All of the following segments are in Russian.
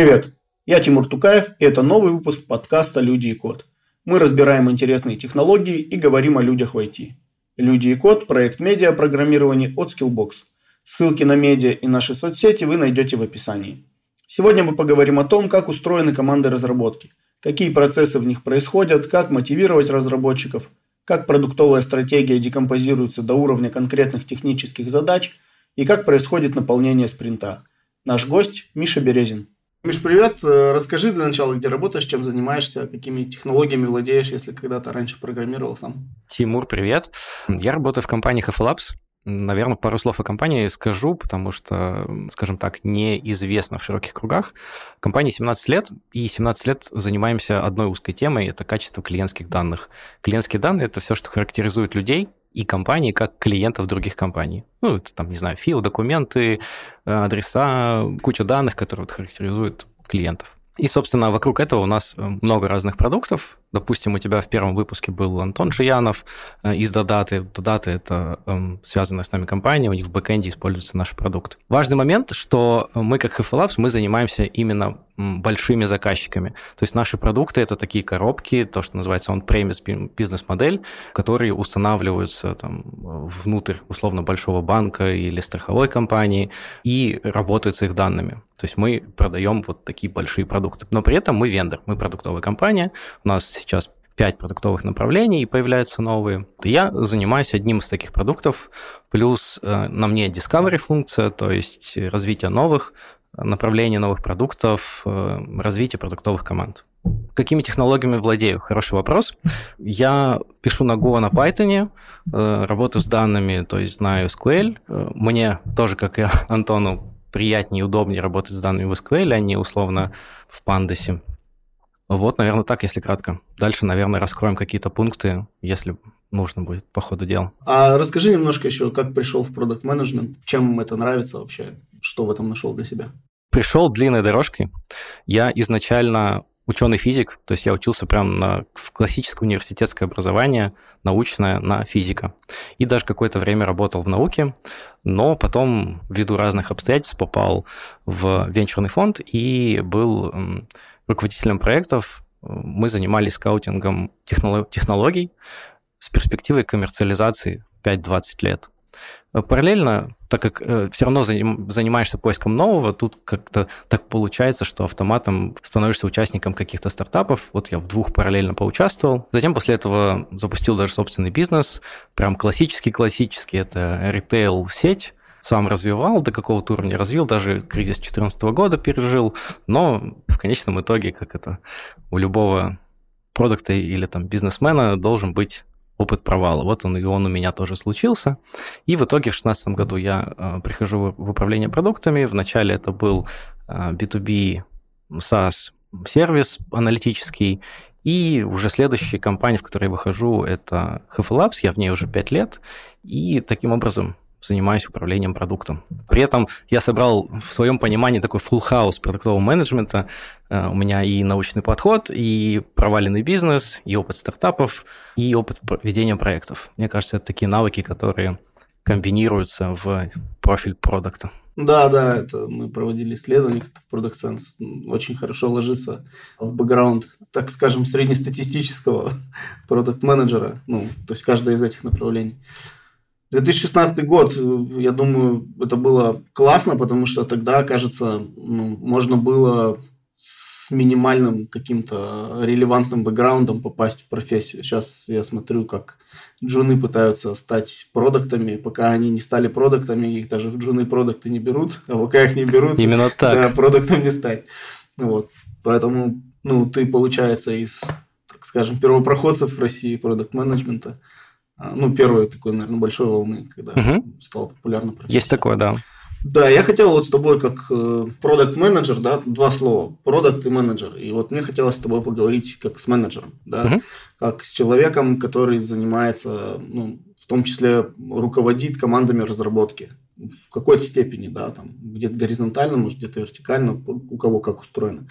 Привет, я Тимур Тукаев, и это новый выпуск подкаста «Люди и код». Мы разбираем интересные технологии и говорим о людях в IT. «Люди и код» – проект медиа-программирования от Skillbox. Ссылки на медиа и наши соцсети вы найдете в описании. Сегодня мы поговорим о том, как устроены команды разработки, какие процессы в них происходят, как мотивировать разработчиков, как продуктовая стратегия декомпозируется до уровня конкретных технических задач и как происходит наполнение спринта. Наш гость – Миша Березин. Миш, привет. Э, расскажи для начала, где работаешь, чем занимаешься, какими технологиями владеешь, если когда-то раньше программировал сам. Тимур, привет. Я работаю в компании HFLabs. Наверное, пару слов о компании скажу, потому что, скажем так, неизвестно в широких кругах. Компании 17 лет, и 17 лет занимаемся одной узкой темой – это качество клиентских данных. Клиентские данные – это все, что характеризует людей, и компании как клиентов других компаний. Ну, это там, не знаю, фил, документы, э, адреса, куча данных, которые вот характеризуют клиентов. И, собственно, вокруг этого у нас э, много разных продуктов. Допустим, у тебя в первом выпуске был Антон Жиянов э, из Додаты. Додаты – это эм, связанная с нами компания, у них в бэкэнде используется наш продукт. Важный момент, что мы, как HFLabs, мы занимаемся именно большими заказчиками. То есть наши продукты – это такие коробки, то, что называется on-premise бизнес-модель, которые устанавливаются там, внутрь, условно, большого банка или страховой компании и работают с их данными. То есть мы продаем вот такие большие продукты. Но при этом мы вендор, мы продуктовая компания. У нас сейчас пять продуктовых направлений, и появляются новые. Я занимаюсь одним из таких продуктов, плюс э, на мне Discovery функция, то есть развитие новых направлений, новых продуктов, э, развитие продуктовых команд. Какими технологиями владею? Хороший вопрос. Я пишу на Go, на Python, э, работаю с данными, то есть знаю SQL. Мне тоже, как и Антону, приятнее и удобнее работать с данными в SQL, а не условно в Pandas. Вот, наверное, так, если кратко. Дальше, наверное, раскроем какие-то пункты, если нужно будет по ходу дела. А расскажи немножко еще, как пришел в продукт менеджмент чем это нравится вообще, что в этом нашел для себя? Пришел длинной дорожкой. Я изначально ученый-физик, то есть я учился прямо на, в классическое университетское образование, научное на физика. И даже какое-то время работал в науке, но потом ввиду разных обстоятельств попал в венчурный фонд и был руководителем проектов. Мы занимались скаутингом технологий с перспективой коммерциализации 5-20 лет. Параллельно, так как э, все равно занимаешься поиском нового, тут как-то так получается, что автоматом становишься участником каких-то стартапов. Вот я в двух параллельно поучаствовал. Затем после этого запустил даже собственный бизнес, прям классический-классический, это ритейл-сеть, сам развивал, до какого-то уровня развил, даже кризис 2014 года пережил, но в конечном итоге, как это у любого продукта или там бизнесмена должен быть опыт провала. Вот он и он у меня тоже случился. И в итоге в 2016 году я э, прихожу в управление продуктами. Вначале это был э, B2B SaaS сервис аналитический, и уже следующая компания, в которой я выхожу, это HF Labs, я в ней уже 5 лет, и таким образом занимаюсь управлением продуктом. При этом я собрал в своем понимании такой full house продуктового менеджмента. Э, у меня и научный подход, и проваленный бизнес, и опыт стартапов, и опыт ведения проектов. Мне кажется, это такие навыки, которые комбинируются в профиль продукта. Да, да, это мы проводили исследование в Product Sense. Очень хорошо ложится в бэкграунд, так скажем, среднестатистического продукт-менеджера, ну, то есть каждое из этих направлений. 2016 год, я думаю, это было классно, потому что тогда, кажется, ну, можно было с минимальным каким-то релевантным бэкграундом попасть в профессию. Сейчас я смотрю, как джуны пытаются стать продуктами, пока они не стали продуктами, их даже в джуны продукты не берут, а пока их не берут, Именно так. Да, продуктом не стать. Вот. Поэтому, ну, ты, получается, из, так скажем, первопроходцев в России продукт-менеджмента – ну, первой такой, наверное, большой волны, когда угу. стало популярно профессия. Есть такое, да. Да, я хотел вот с тобой как продукт э, менеджер, да, два слова, продукт и менеджер. И вот мне хотелось с тобой поговорить как с менеджером, да, угу. как с человеком, который занимается, ну, в том числе руководит командами разработки в какой-то степени, да, там где-то горизонтально, может где-то вертикально, у кого как устроено. А,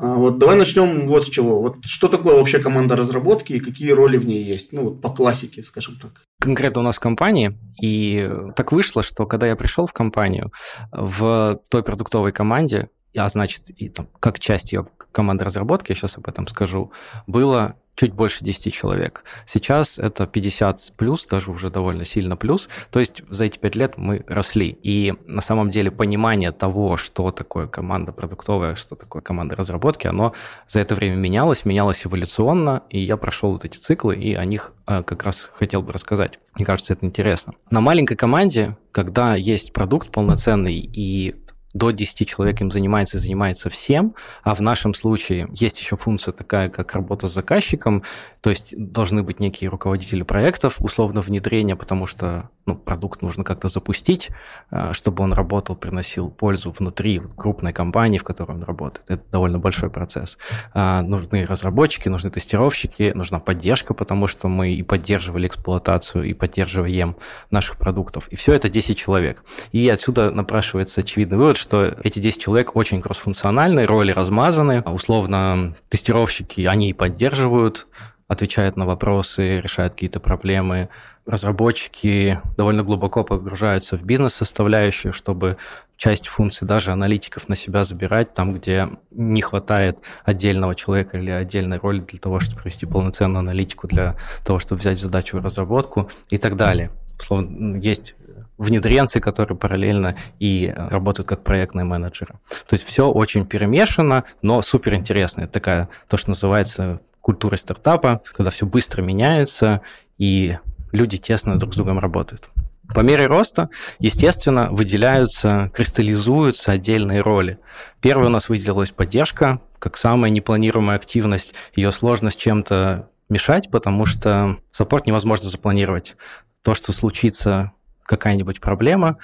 вот давай начнем вот с чего. Вот что такое вообще команда разработки и какие роли в ней есть? Ну, вот по классике, скажем так. Конкретно у нас в компании, и так вышло, что когда я пришел в компанию, в той продуктовой команде а значит, и там, как часть ее команды разработки, я сейчас об этом скажу, было чуть больше 10 человек. Сейчас это 50 плюс, даже уже довольно сильно плюс. То есть за эти 5 лет мы росли. И на самом деле понимание того, что такое команда продуктовая, что такое команда разработки, оно за это время менялось, менялось эволюционно, и я прошел вот эти циклы, и о них э, как раз хотел бы рассказать. Мне кажется, это интересно. На маленькой команде, когда есть продукт полноценный и до 10 человек им занимается и занимается всем, а в нашем случае есть еще функция такая, как работа с заказчиком, то есть должны быть некие руководители проектов, условно внедрения, потому что ну, продукт нужно как-то запустить, э, чтобы он работал, приносил пользу внутри крупной компании, в которой он работает. Это довольно большой процесс. А, нужны разработчики, нужны тестировщики, нужна поддержка, потому что мы и поддерживали эксплуатацию, и поддерживаем наших продуктов. И все это 10 человек. И отсюда напрашивается очевидный вывод, что эти 10 человек очень кроссфункциональны, роли размазаны. Условно, тестировщики, они поддерживают отвечают на вопросы, решают какие-то проблемы. Разработчики довольно глубоко погружаются в бизнес-составляющую, чтобы часть функций даже аналитиков на себя забирать, там, где не хватает отдельного человека или отдельной роли для того, чтобы провести полноценную аналитику, для того, чтобы взять в задачу разработку и так далее. Условно, есть внедренцы, которые параллельно и работают как проектные менеджеры. То есть все очень перемешано, но супер интересно. Это такая, то, что называется культурой стартапа, когда все быстро меняется, и люди тесно друг с другом работают. По мере роста, естественно, выделяются, кристаллизуются отдельные роли. Первой у нас выделилась поддержка, как самая непланируемая активность. Ее сложно с чем-то мешать, потому что саппорт невозможно запланировать. То, что случится какая-нибудь проблема,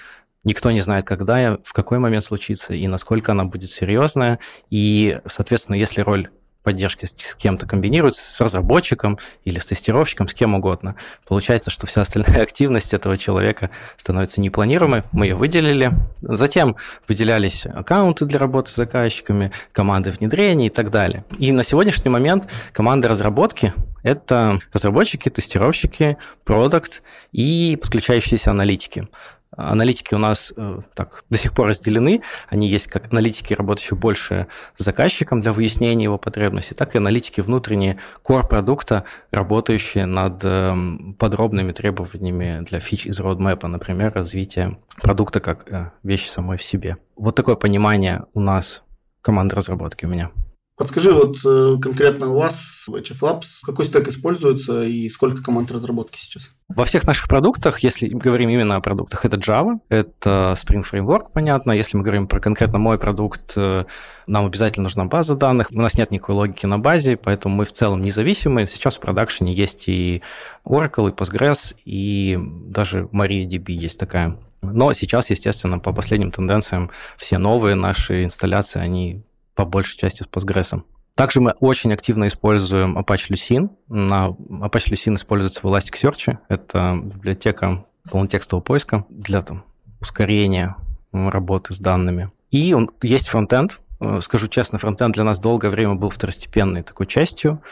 никто не знает, когда, в какой момент случится и насколько она будет серьезная. И, соответственно, если роль поддержки с кем-то комбинируется, с разработчиком или с тестировщиком, с кем угодно. Получается, что вся остальная активность этого человека становится непланируемой. Мы ее выделили. Затем выделялись аккаунты для работы с заказчиками, команды внедрения и так далее. И на сегодняшний момент команды разработки – это разработчики, тестировщики, продукт и подключающиеся аналитики. Аналитики у нас э, так до сих пор разделены. Они есть как аналитики, работающие больше с заказчиком для выяснения его потребностей, так и аналитики внутренние core продукта, работающие над эм, подробными требованиями для фич из roadmap, например, развитие продукта как э, вещи самой в себе. Вот такое понимание у нас команды разработки у меня. Подскажи, вот э, конкретно у вас в HF Labs какой стек используется и сколько команд разработки сейчас? Во всех наших продуктах, если говорим именно о продуктах, это Java, это Spring Framework, понятно. Если мы говорим про конкретно мой продукт, э, нам обязательно нужна база данных. У нас нет никакой логики на базе, поэтому мы в целом независимы. Сейчас в продакшене есть и Oracle, и Postgres, и даже MariaDB есть такая. Но сейчас, естественно, по последним тенденциям, все новые наши инсталляции, они по большей части с Postgres. Также мы очень активно используем Apache Lucene. На Apache Lucene используется в Elasticsearch. Это библиотека полнотекстового поиска для там, ускорения работы с данными. И он, есть фронтенд. Э, скажу честно, фронтенд для нас долгое время был второстепенной такой частью,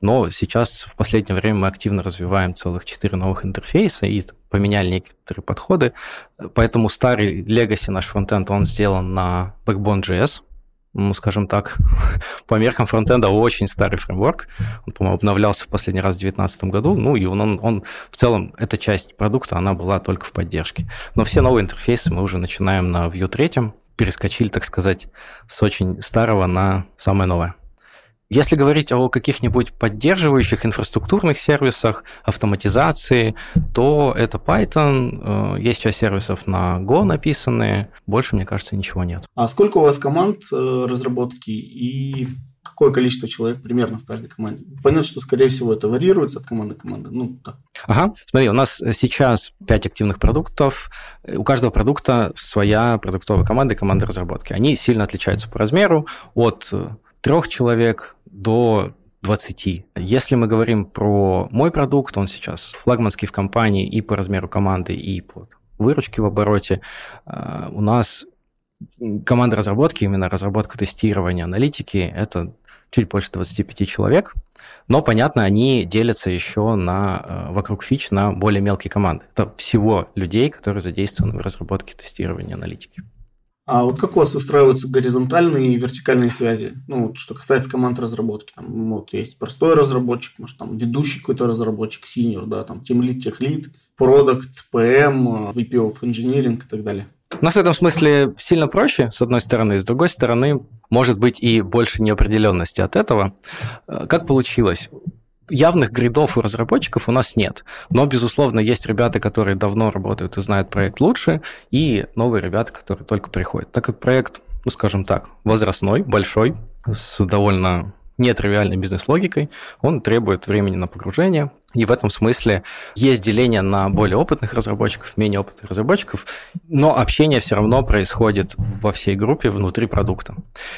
но сейчас в последнее время мы активно развиваем целых четыре новых интерфейса и поменяли некоторые подходы. Поэтому старый legacy наш фронтенд, он сделан на Backbone.js, ну, скажем так, по меркам фронтенда очень старый фреймворк. Он, по-моему, обновлялся в последний раз в 2019 году. Ну, и он, он, он в целом, эта часть продукта, она была только в поддержке. Но все новые интерфейсы мы уже начинаем на Vue 3, перескочили, так сказать, с очень старого на самое новое. Если говорить о каких-нибудь поддерживающих инфраструктурных сервисах, автоматизации, то это Python, э, есть часть сервисов на Go написанные, больше, мне кажется, ничего нет. А сколько у вас команд э, разработки и какое количество человек примерно в каждой команде? Понятно, что, скорее всего, это варьируется от команды к команде. Ну, так. Ага, смотри, у нас сейчас 5 активных продуктов. У каждого продукта своя продуктовая команда и команда разработки. Они сильно отличаются по размеру от трех человек до 20. Если мы говорим про мой продукт, он сейчас флагманский в компании и по размеру команды, и по выручке в обороте, а, у нас команда разработки, именно разработка тестирования, аналитики, это чуть больше 25 человек, но, понятно, они делятся еще на, а, вокруг фич на более мелкие команды. Это всего людей, которые задействованы в разработке тестирования аналитики. А вот как у вас выстраиваются горизонтальные и вертикальные связи? Ну, вот, что касается команд разработки. Там, вот, есть простой разработчик, может, там ведущий какой-то разработчик, senior, да, там, team lead, тех lead, product, PM, VP of engineering и так далее. У нас в этом смысле сильно проще, с одной стороны. С другой стороны, может быть и больше неопределенности от этого. Как получилось? Явных гридов у разработчиков у нас нет. Но, безусловно, есть ребята, которые давно работают и знают проект лучше, и новые ребята, которые только приходят. Так как проект, ну, скажем так, возрастной, большой, с довольно нетривиальной бизнес-логикой, он требует времени на погружение, и в этом смысле есть деление на более опытных разработчиков, менее опытных разработчиков, но общение все равно происходит во всей группе внутри продукта.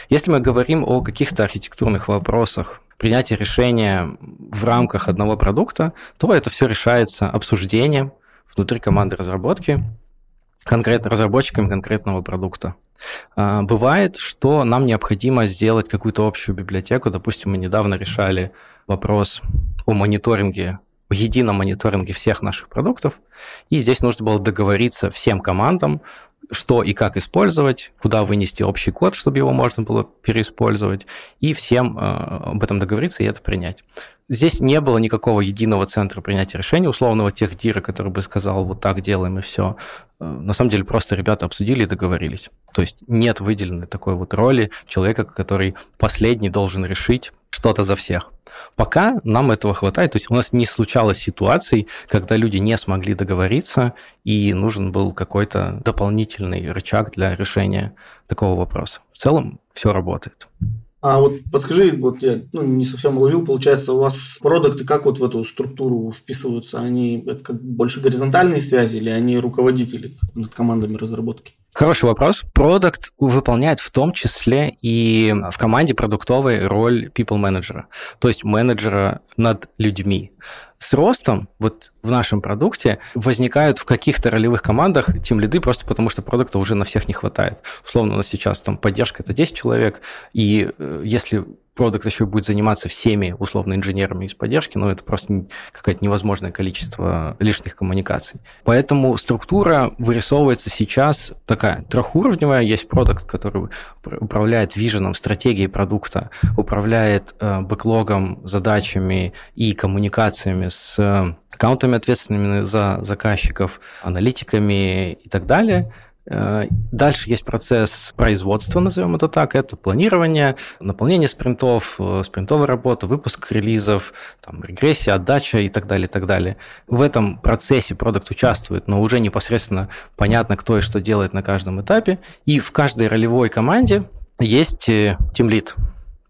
Если мы говорим о каких-то архитектурных вопросах, принятия решения в рамках одного продукта, то это все решается обсуждением внутри команды разработки, конкретно разработчиками конкретного продукта. А, бывает, что нам необходимо сделать какую-то общую библиотеку. Допустим, мы недавно решали вопрос о мониторинге, едином мониторинге всех наших продуктов. И здесь нужно было договориться всем командам, что и как использовать, куда вынести общий код, чтобы его можно было переиспользовать, и всем э, об этом договориться и это принять. Здесь не было никакого единого центра принятия решений, условного техдира, который бы сказал, вот так делаем и все. Э, на самом деле просто ребята обсудили и договорились. То есть нет выделенной такой вот роли человека, который последний должен решить что-то за всех. Пока нам этого хватает, то есть у нас не случалось ситуаций, когда люди не смогли договориться, и нужен был какой-то дополнительный рычаг для решения такого вопроса. В целом все работает. А вот подскажи, вот я ну, не совсем уловил, получается, у вас продукты как вот в эту структуру вписываются? Они это как больше горизонтальные связи или они руководители над командами разработки? Хороший вопрос. Продукт выполняет в том числе и в команде продуктовой роль people менеджера, то есть менеджера над людьми. С ростом вот в нашем продукте возникают в каких-то ролевых командах тем лиды просто потому, что продукта уже на всех не хватает. Условно, у нас сейчас там поддержка это 10 человек, и э, если продукт еще будет заниматься всеми условно инженерами из поддержки, но это просто какое-то невозможное количество лишних коммуникаций. Поэтому структура вырисовывается сейчас такая трехуровневая. Есть продукт, который управляет виженом, стратегией продукта, управляет э, бэклогом, задачами и коммуникациями с э, аккаунтами, ответственными за заказчиков, аналитиками и так далее. Э, дальше есть процесс производства, назовем это так. Это планирование, наполнение спринтов, э, спринтовая работа, выпуск релизов, там, регрессия, отдача и так далее, и так далее. В этом процессе продукт участвует, но уже непосредственно понятно, кто и что делает на каждом этапе. И в каждой ролевой команде есть тимлит, э,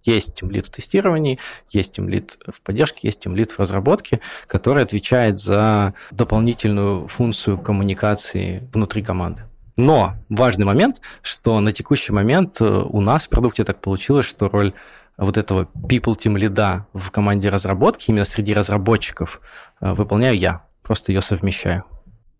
есть тимлит в тестировании, есть тимлит в поддержке, есть тимлит в разработке, который отвечает за дополнительную функцию коммуникации внутри команды. Но важный момент, что на текущий момент э, у нас в продукте так получилось, что роль вот этого people team лида в команде разработки, именно среди разработчиков, э, выполняю я. Просто ее совмещаю.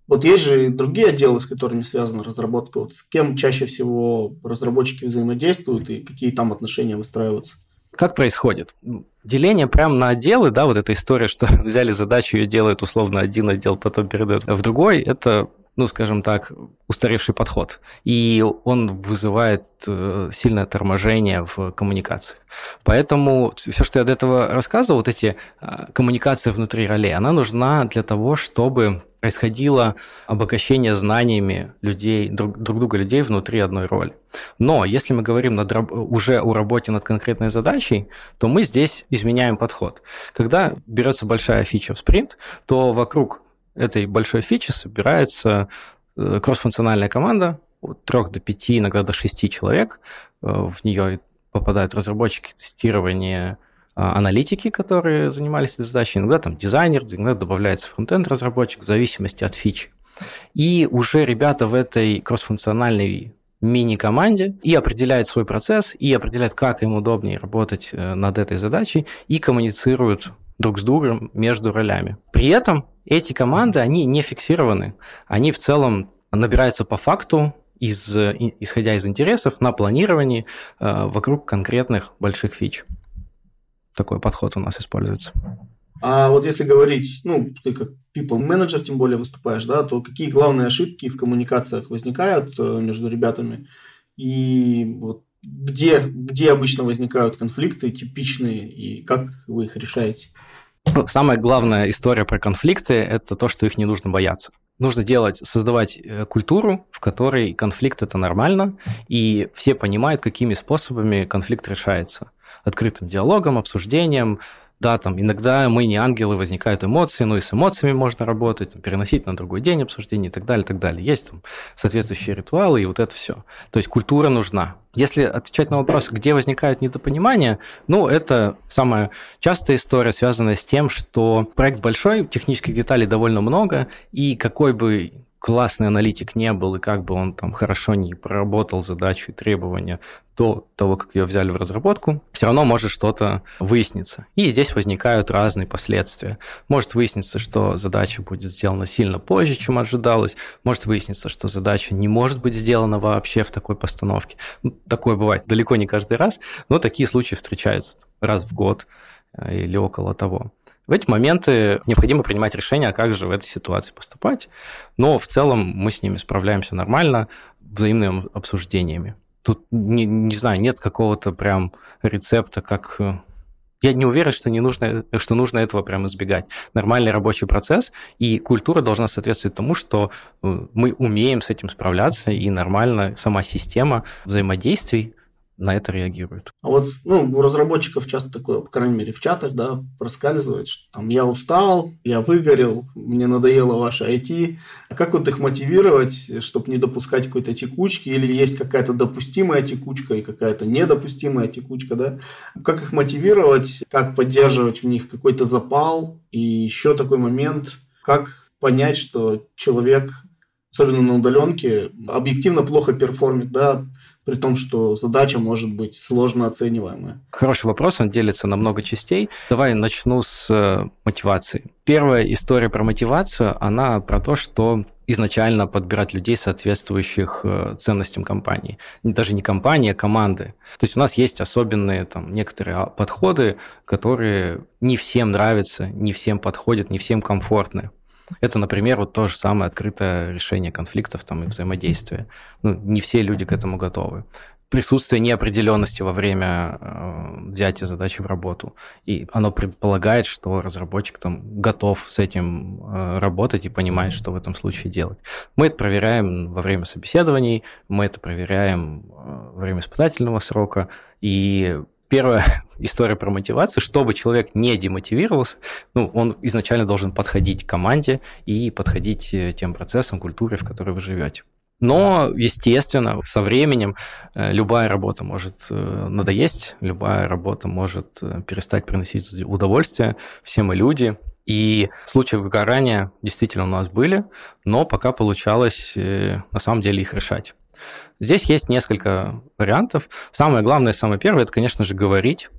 Вот есть же и другие отделы, с которыми связана разработка. Вот с кем чаще всего разработчики взаимодействуют и какие там отношения выстраиваются? Как происходит? Деление прямо на отделы, да, вот эта история, что взяли задачу, ее делает условно один отдел, потом передает в другой, это ну, скажем так, устаревший подход. И он вызывает э, сильное торможение в коммуникациях. Поэтому все, что я до этого рассказывал, вот эти а, коммуникации внутри ролей, она нужна для того, чтобы происходило обогащение знаниями людей, друг, друг друга людей внутри одной роли. Но если мы говорим над, уже о работе над конкретной задачей, то мы здесь изменяем подход. Когда берется большая фича в спринт, то вокруг этой большой фичи собирается э, кроссфункциональная команда от 3 до 5, иногда до 6 человек. Э, в нее попадают разработчики тестирования, а, аналитики, которые занимались этой задачей, иногда там дизайнер, иногда добавляется фронтенд разработчик в зависимости от фичи. И уже ребята в этой кроссфункциональной мини-команде и определяют свой процесс, и определяют, как им удобнее работать э, над этой задачей, и коммуницируют друг с другом между ролями. При этом эти команды, они не фиксированы. Они в целом набираются по факту, из, исходя из интересов, на планировании э, вокруг конкретных больших фич. Такой подход у нас используется. А вот если говорить, ну, ты как people manager тем более выступаешь, да, то какие главные ошибки в коммуникациях возникают э, между ребятами? И вот где, где обычно возникают конфликты типичные и как вы их решаете? Самая главная история про конфликты – это то, что их не нужно бояться. Нужно делать, создавать э, культуру, в которой конфликт – это нормально, и все понимают, какими способами конфликт решается. Открытым диалогом, обсуждением, да, там иногда мы не ангелы, возникают эмоции, но и с эмоциями можно работать, там, переносить на другой день обсуждение и так далее, и так далее. Есть там соответствующие ритуалы и вот это все. То есть культура нужна. Если отвечать на вопрос, где возникают недопонимания, ну, это самая частая история, связанная с тем, что проект большой, технических деталей довольно много, и какой бы классный аналитик не был, и как бы он там хорошо не проработал задачу и требования до того, как ее взяли в разработку, все равно может что-то выясниться. И здесь возникают разные последствия. Может выясниться, что задача будет сделана сильно позже, чем ожидалось. Может выясниться, что задача не может быть сделана вообще в такой постановке. Ну, такое бывает далеко не каждый раз, но такие случаи встречаются раз в год э, или около того. В эти моменты необходимо принимать решение, а как же в этой ситуации поступать. Но в целом мы с ними справляемся нормально взаимными обсуждениями. Тут, не, не знаю, нет какого-то прям рецепта, как... Э, я не уверен, что, не нужно, что нужно этого прям избегать. Нормальный рабочий процесс, и культура должна соответствовать тому, что э, мы умеем с этим справляться, и нормально сама система взаимодействий на это реагируют. А вот ну, у разработчиков часто такое, по крайней мере, в чатах, да, проскальзывает, что там я устал, я выгорел, мне надоело ваше IT. А как вот их мотивировать, чтобы не допускать какой-то текучки, или есть какая-то допустимая текучка и какая-то недопустимая текучка, да? Как их мотивировать, как поддерживать в них какой-то запал, и еще такой момент, как понять, что человек особенно на удаленке, объективно плохо перформит, да, при том, что задача может быть сложно оцениваемая? Хороший вопрос, он делится на много частей. Давай начну с э, мотивации. Первая история про мотивацию, она про то, что изначально подбирать людей, соответствующих э, ценностям компании. Даже не компании, а команды. То есть у нас есть особенные там, некоторые подходы, которые не всем нравятся, не всем подходят, не всем комфортны. Это, например, вот то же самое открытое решение конфликтов там, и взаимодействия. Ну, не все люди к этому готовы присутствие неопределенности во время э, взятия задачи в работу. И оно предполагает, что разработчик там готов с этим э, работать и понимает, что в этом случае делать. Мы это проверяем во время собеседований, мы это проверяем э, во время испытательного срока, и первая история про мотивацию, чтобы человек не демотивировался, ну, он изначально должен подходить к команде и подходить э, тем процессам, культуре, в которой вы живете. Но, естественно, со временем э, любая работа может э, надоесть, любая работа может перестать приносить удовольствие. Все мы люди, и случаи выгорания действительно у нас были, но пока получалось на самом деле их решать. Здесь есть несколько вариантов. Самое главное, самое первое, это, конечно же, говорить.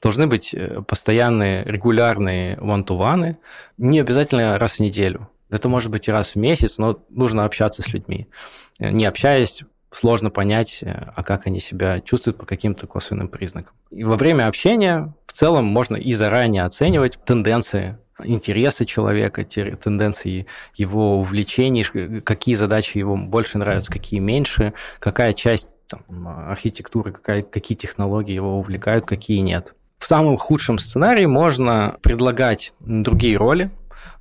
Должны быть э, постоянные, регулярные one-to-one, не обязательно раз в неделю. Это может быть и раз в месяц, но нужно общаться с людьми. Э, не общаясь, сложно понять, э, а как они себя чувствуют по каким-то косвенным признакам. И во время общения в целом можно и заранее оценивать тенденции интересы человека, тенденции его увлечений, какие задачи его больше нравятся, какие меньше, какая часть там, архитектуры, какая, какие технологии его увлекают, какие нет. В самом худшем сценарии можно предлагать другие роли,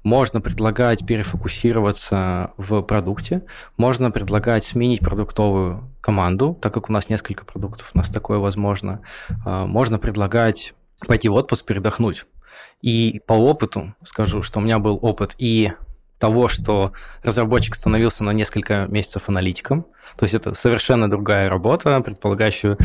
можно предлагать перефокусироваться в продукте, можно предлагать сменить продуктовую команду, так как у нас несколько продуктов, у нас такое возможно. А, можно предлагать пойти в отпуск, передохнуть. И по опыту скажу, что у меня был опыт и того, что разработчик становился на несколько месяцев аналитиком. То есть это совершенно другая работа, предполагающая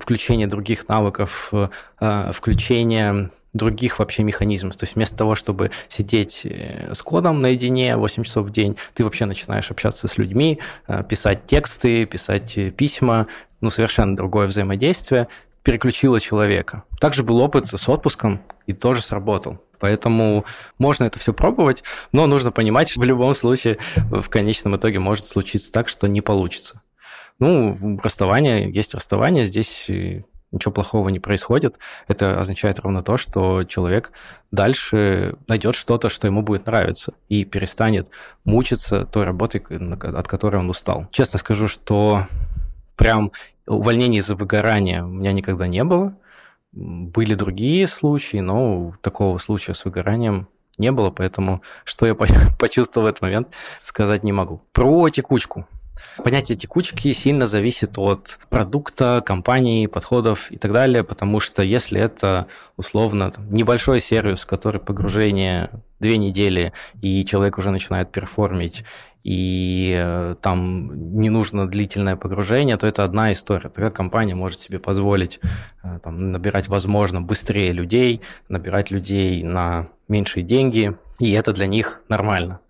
включение других навыков, э, включение других вообще механизмов. То есть вместо того, чтобы сидеть э, с кодом наедине 8 часов в день, ты вообще начинаешь общаться с людьми, э, писать тексты, писать письма, ну, совершенно другое взаимодействие переключило человека. Также был опыт с отпуском и тоже сработал. Поэтому можно это все пробовать, но нужно понимать, что в любом случае в конечном итоге может случиться так, что не получится. Ну, расставание есть расставание, здесь ничего плохого не происходит. Это означает ровно то, что человек дальше найдет что-то, что ему будет нравиться, и перестанет мучиться той работой, от которой он устал. Честно скажу, что прям увольнений из-за выгорания у меня никогда не было. Были другие случаи, но такого случая с выгоранием не было, поэтому что я почувствовал в этот момент, сказать не могу. Про текучку. Понятие текучки сильно зависит от продукта, компании, подходов и так далее, потому что если это условно там, небольшой сервис, который погружение две недели, и человек уже начинает перформить, и э, там не нужно длительное погружение, то это одна история. Тогда компания может себе позволить э, там, набирать, возможно, быстрее людей, набирать людей на меньшие деньги, и это для них нормально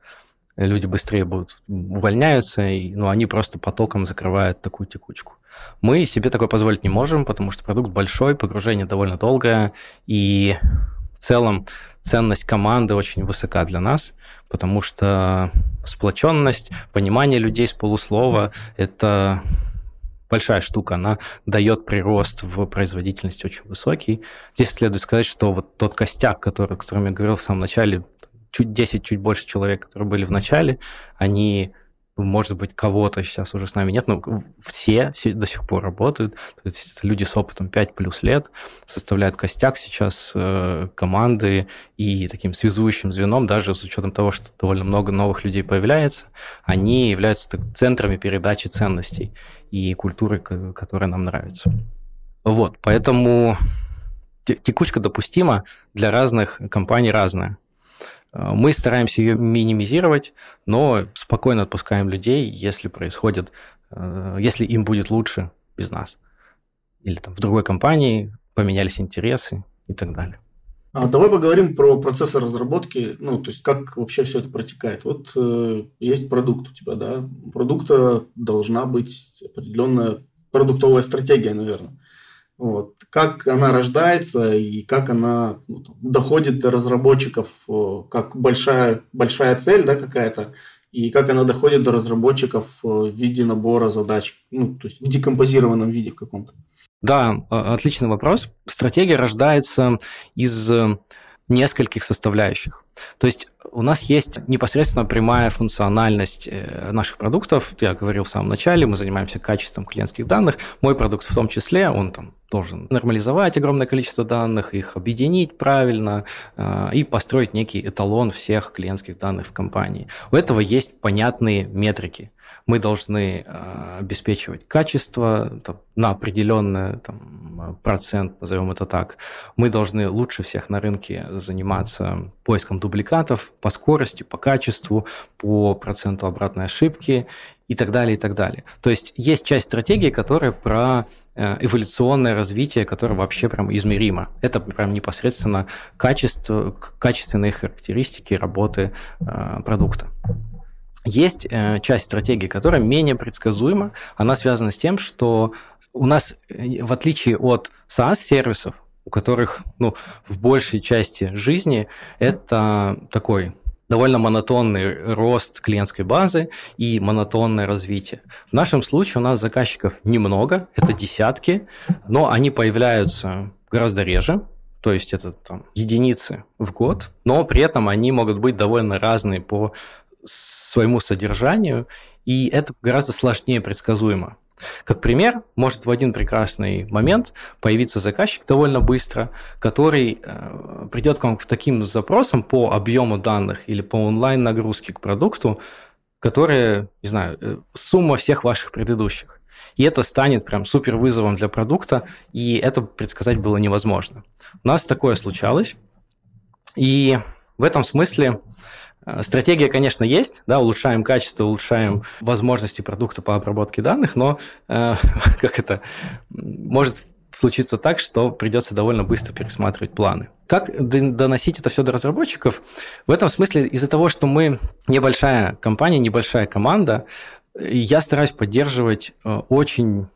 люди быстрее будут увольняются, и, ну, они просто потоком закрывают такую текучку. Мы себе такое позволить не можем, потому что продукт большой, погружение довольно долгое, и в целом ценность команды очень высока для нас, потому что сплоченность, понимание людей с полуслова – это большая штука, она дает прирост в производительности очень высокий. Здесь следует сказать, что вот тот костяк, который, о котором я говорил в самом начале, чуть 10, чуть больше человек, которые были в начале, они может быть, кого-то сейчас уже с нами нет, но все до сих пор работают. То есть это люди с опытом 5 плюс лет, составляют костяк сейчас э, команды и таким связующим звеном, даже с учетом того, что довольно много новых людей появляется, они являются так, центрами передачи ценностей и культуры, которая нам нравится. Вот, поэтому текучка допустима для разных компаний разная. Э, мы стараемся ее минимизировать, но спокойно отпускаем людей, если происходит, э, если им будет лучше без нас. Или там в другой компании поменялись интересы и так далее. А давай поговорим про процессы разработки, ну, то есть как вообще все это протекает. Вот э, есть продукт у тебя, да, у продукта должна быть определенная продуктовая стратегия, наверное. Вот. Как она рождается и как она ну, доходит до разработчиков, э, как большая, большая цель да, какая-то, и как она доходит до разработчиков э, в виде набора задач, ну, то есть в декомпозированном виде в каком-то. Да, отличный вопрос. Стратегия рождается из э, нескольких составляющих. То есть у нас есть непосредственно прямая функциональность э, наших продуктов. Я говорил в самом начале, мы занимаемся качеством клиентских данных. Мой продукт в том числе, он там должен нормализовать огромное количество данных, их объединить правильно э, и построить некий эталон всех клиентских данных в компании. У этого есть понятные метрики – мы должны э, обеспечивать качество там, на определенный там, процент, назовем это так. Мы должны лучше всех на рынке заниматься поиском дубликатов по скорости, по качеству, по проценту обратной ошибки и так далее, и так далее. То есть есть часть стратегии, которая про э, эволюционное развитие, которое вообще прям измеримо. Это прям непосредственно качество, качественные характеристики работы э, продукта. Есть э, часть стратегии, которая менее предсказуема. Она связана с тем, что у нас, э, в отличие от SaaS-сервисов, у которых ну, в большей части жизни это такой довольно монотонный рост клиентской базы и монотонное развитие. В нашем случае у нас заказчиков немного, это десятки, но они появляются гораздо реже, то есть это там единицы в год, но при этом они могут быть довольно разные по своему содержанию, и это гораздо сложнее предсказуемо. Как пример, может в один прекрасный момент появиться заказчик довольно быстро, который э, придет к вам к таким запросам по объему данных или по онлайн-нагрузке к продукту, которые, не знаю, э, сумма всех ваших предыдущих. И это станет прям супер вызовом для продукта, и это предсказать было невозможно. У нас такое случалось, и в этом смысле стратегия, конечно, есть, да, улучшаем качество, улучшаем возможности продукта по обработке данных, но э, как это может случиться так, что придется довольно быстро пересматривать планы. Как доносить это все до разработчиков? В этом смысле из-за того, что мы небольшая компания, небольшая команда, я стараюсь поддерживать э, очень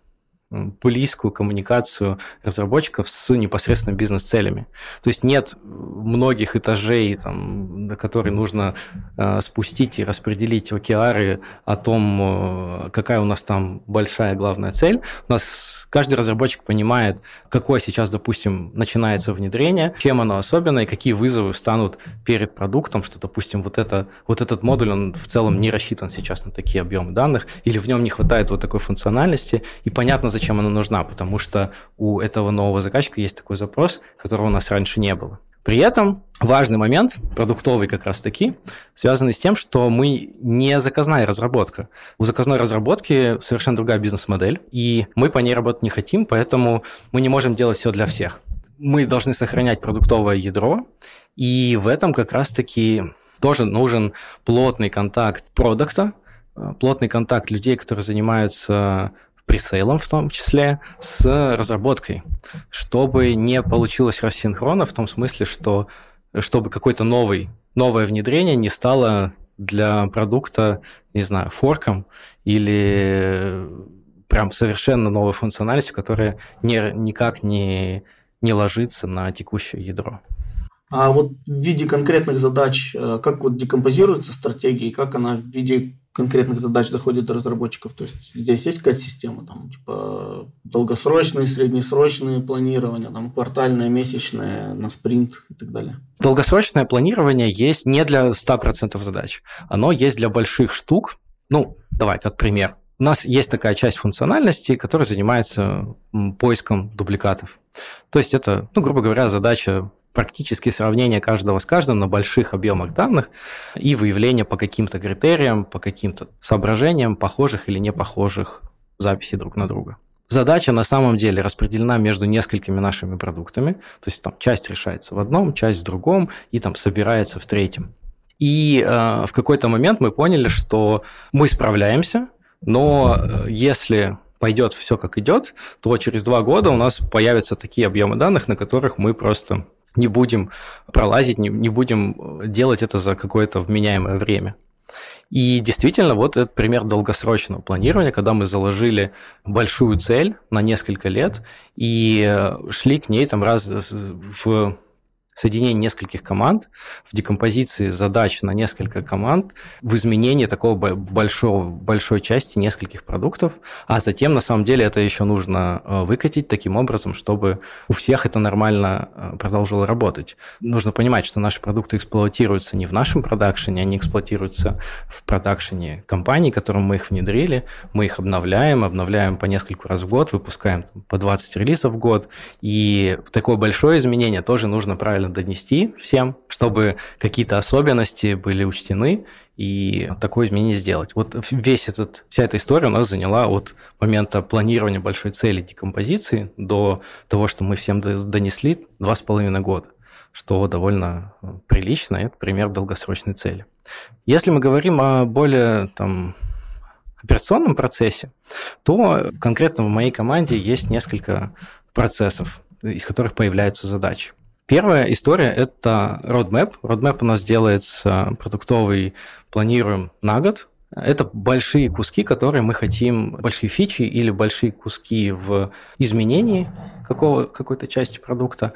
близкую коммуникацию разработчиков с непосредственно бизнес-целями. То есть нет многих этажей, там, до которых нужно э, спустить и распределить океары о том, э, какая у нас там большая главная цель. У нас каждый разработчик понимает, какое сейчас, допустим, начинается внедрение, чем оно особенно и какие вызовы встанут перед продуктом, что, допустим, вот, это, вот этот модуль, он в целом не рассчитан сейчас на такие объемы данных, или в нем не хватает вот такой функциональности, и понятно, зачем она нужна, потому что у этого нового заказчика есть такой запрос, которого у нас раньше не было. При этом важный момент, продуктовый как раз таки, связанный с тем, что мы не заказная разработка. У заказной разработки совершенно другая бизнес-модель, и мы по ней работать не хотим, поэтому мы не можем делать все для всех. Мы должны сохранять продуктовое ядро, и в этом как раз-таки тоже нужен плотный контакт продукта, плотный контакт людей, которые занимаются пресейлом в том числе, с разработкой, чтобы не получилось рассинхрона в том смысле, что чтобы какой-то новый, новое внедрение не стало для продукта, не знаю, форком или прям совершенно новой функциональностью, которая не, никак не, не ложится на текущее ядро. А вот в виде конкретных задач, э, как вот декомпозируется стратегия, как она в виде конкретных задач доходит до разработчиков. То есть здесь есть какая-то система, там, типа долгосрочные, среднесрочные планирования, там, квартальное, месячное, на спринт и так далее. Долгосрочное планирование есть не для 100% задач. Оно есть для больших штук. Ну, давай, как пример. У нас есть такая часть функциональности, которая занимается поиском дубликатов. То есть это, ну, грубо говоря, задача практически сравнение каждого с каждым на больших объемах данных и выявление по каким-то критериям, по каким-то соображениям похожих или не похожих записей друг на друга. Задача на самом деле распределена между несколькими нашими продуктами, то есть там часть решается в одном, часть в другом и там собирается в третьем. И э, в какой-то момент мы поняли, что мы справляемся, но э, если пойдет все как идет, то через два года у нас появятся такие объемы данных, на которых мы просто не будем пролазить, не, не будем делать это за какое-то вменяемое время. И действительно, вот этот пример долгосрочного планирования, когда мы заложили большую цель на несколько лет и шли к ней там раз в соединение нескольких команд, в декомпозиции задач на несколько команд, в изменении такого большого, большой части нескольких продуктов, а затем, на самом деле, это еще нужно э, выкатить таким образом, чтобы у всех это нормально э, продолжило работать. Нужно понимать, что наши продукты эксплуатируются не в нашем продакшене, они эксплуатируются в продакшене компании, которым мы их внедрили, мы их обновляем, обновляем по нескольку раз в год, выпускаем по 20 релизов в год, и такое большое изменение тоже нужно правильно правильно донести всем, чтобы какие-то особенности были учтены и такое изменение сделать. Вот весь этот, вся эта история у нас заняла от момента планирования большой цели декомпозиции до того, что мы всем донесли, два с половиной года что довольно э, прилично, это пример долгосрочной цели. Если мы говорим о более там, операционном процессе, то конкретно в моей команде есть несколько процессов, из которых появляются задачи. Первая история – это roadmap. Roadmap у нас делается продуктовый, планируем на год. Это большие куски, которые мы хотим, большие фичи или большие куски в изменении какого, какой-то части продукта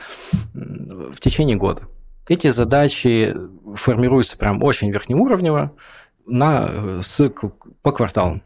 в течение года. Эти задачи формируются прям очень верхнеуровнево на, с, по кварталам.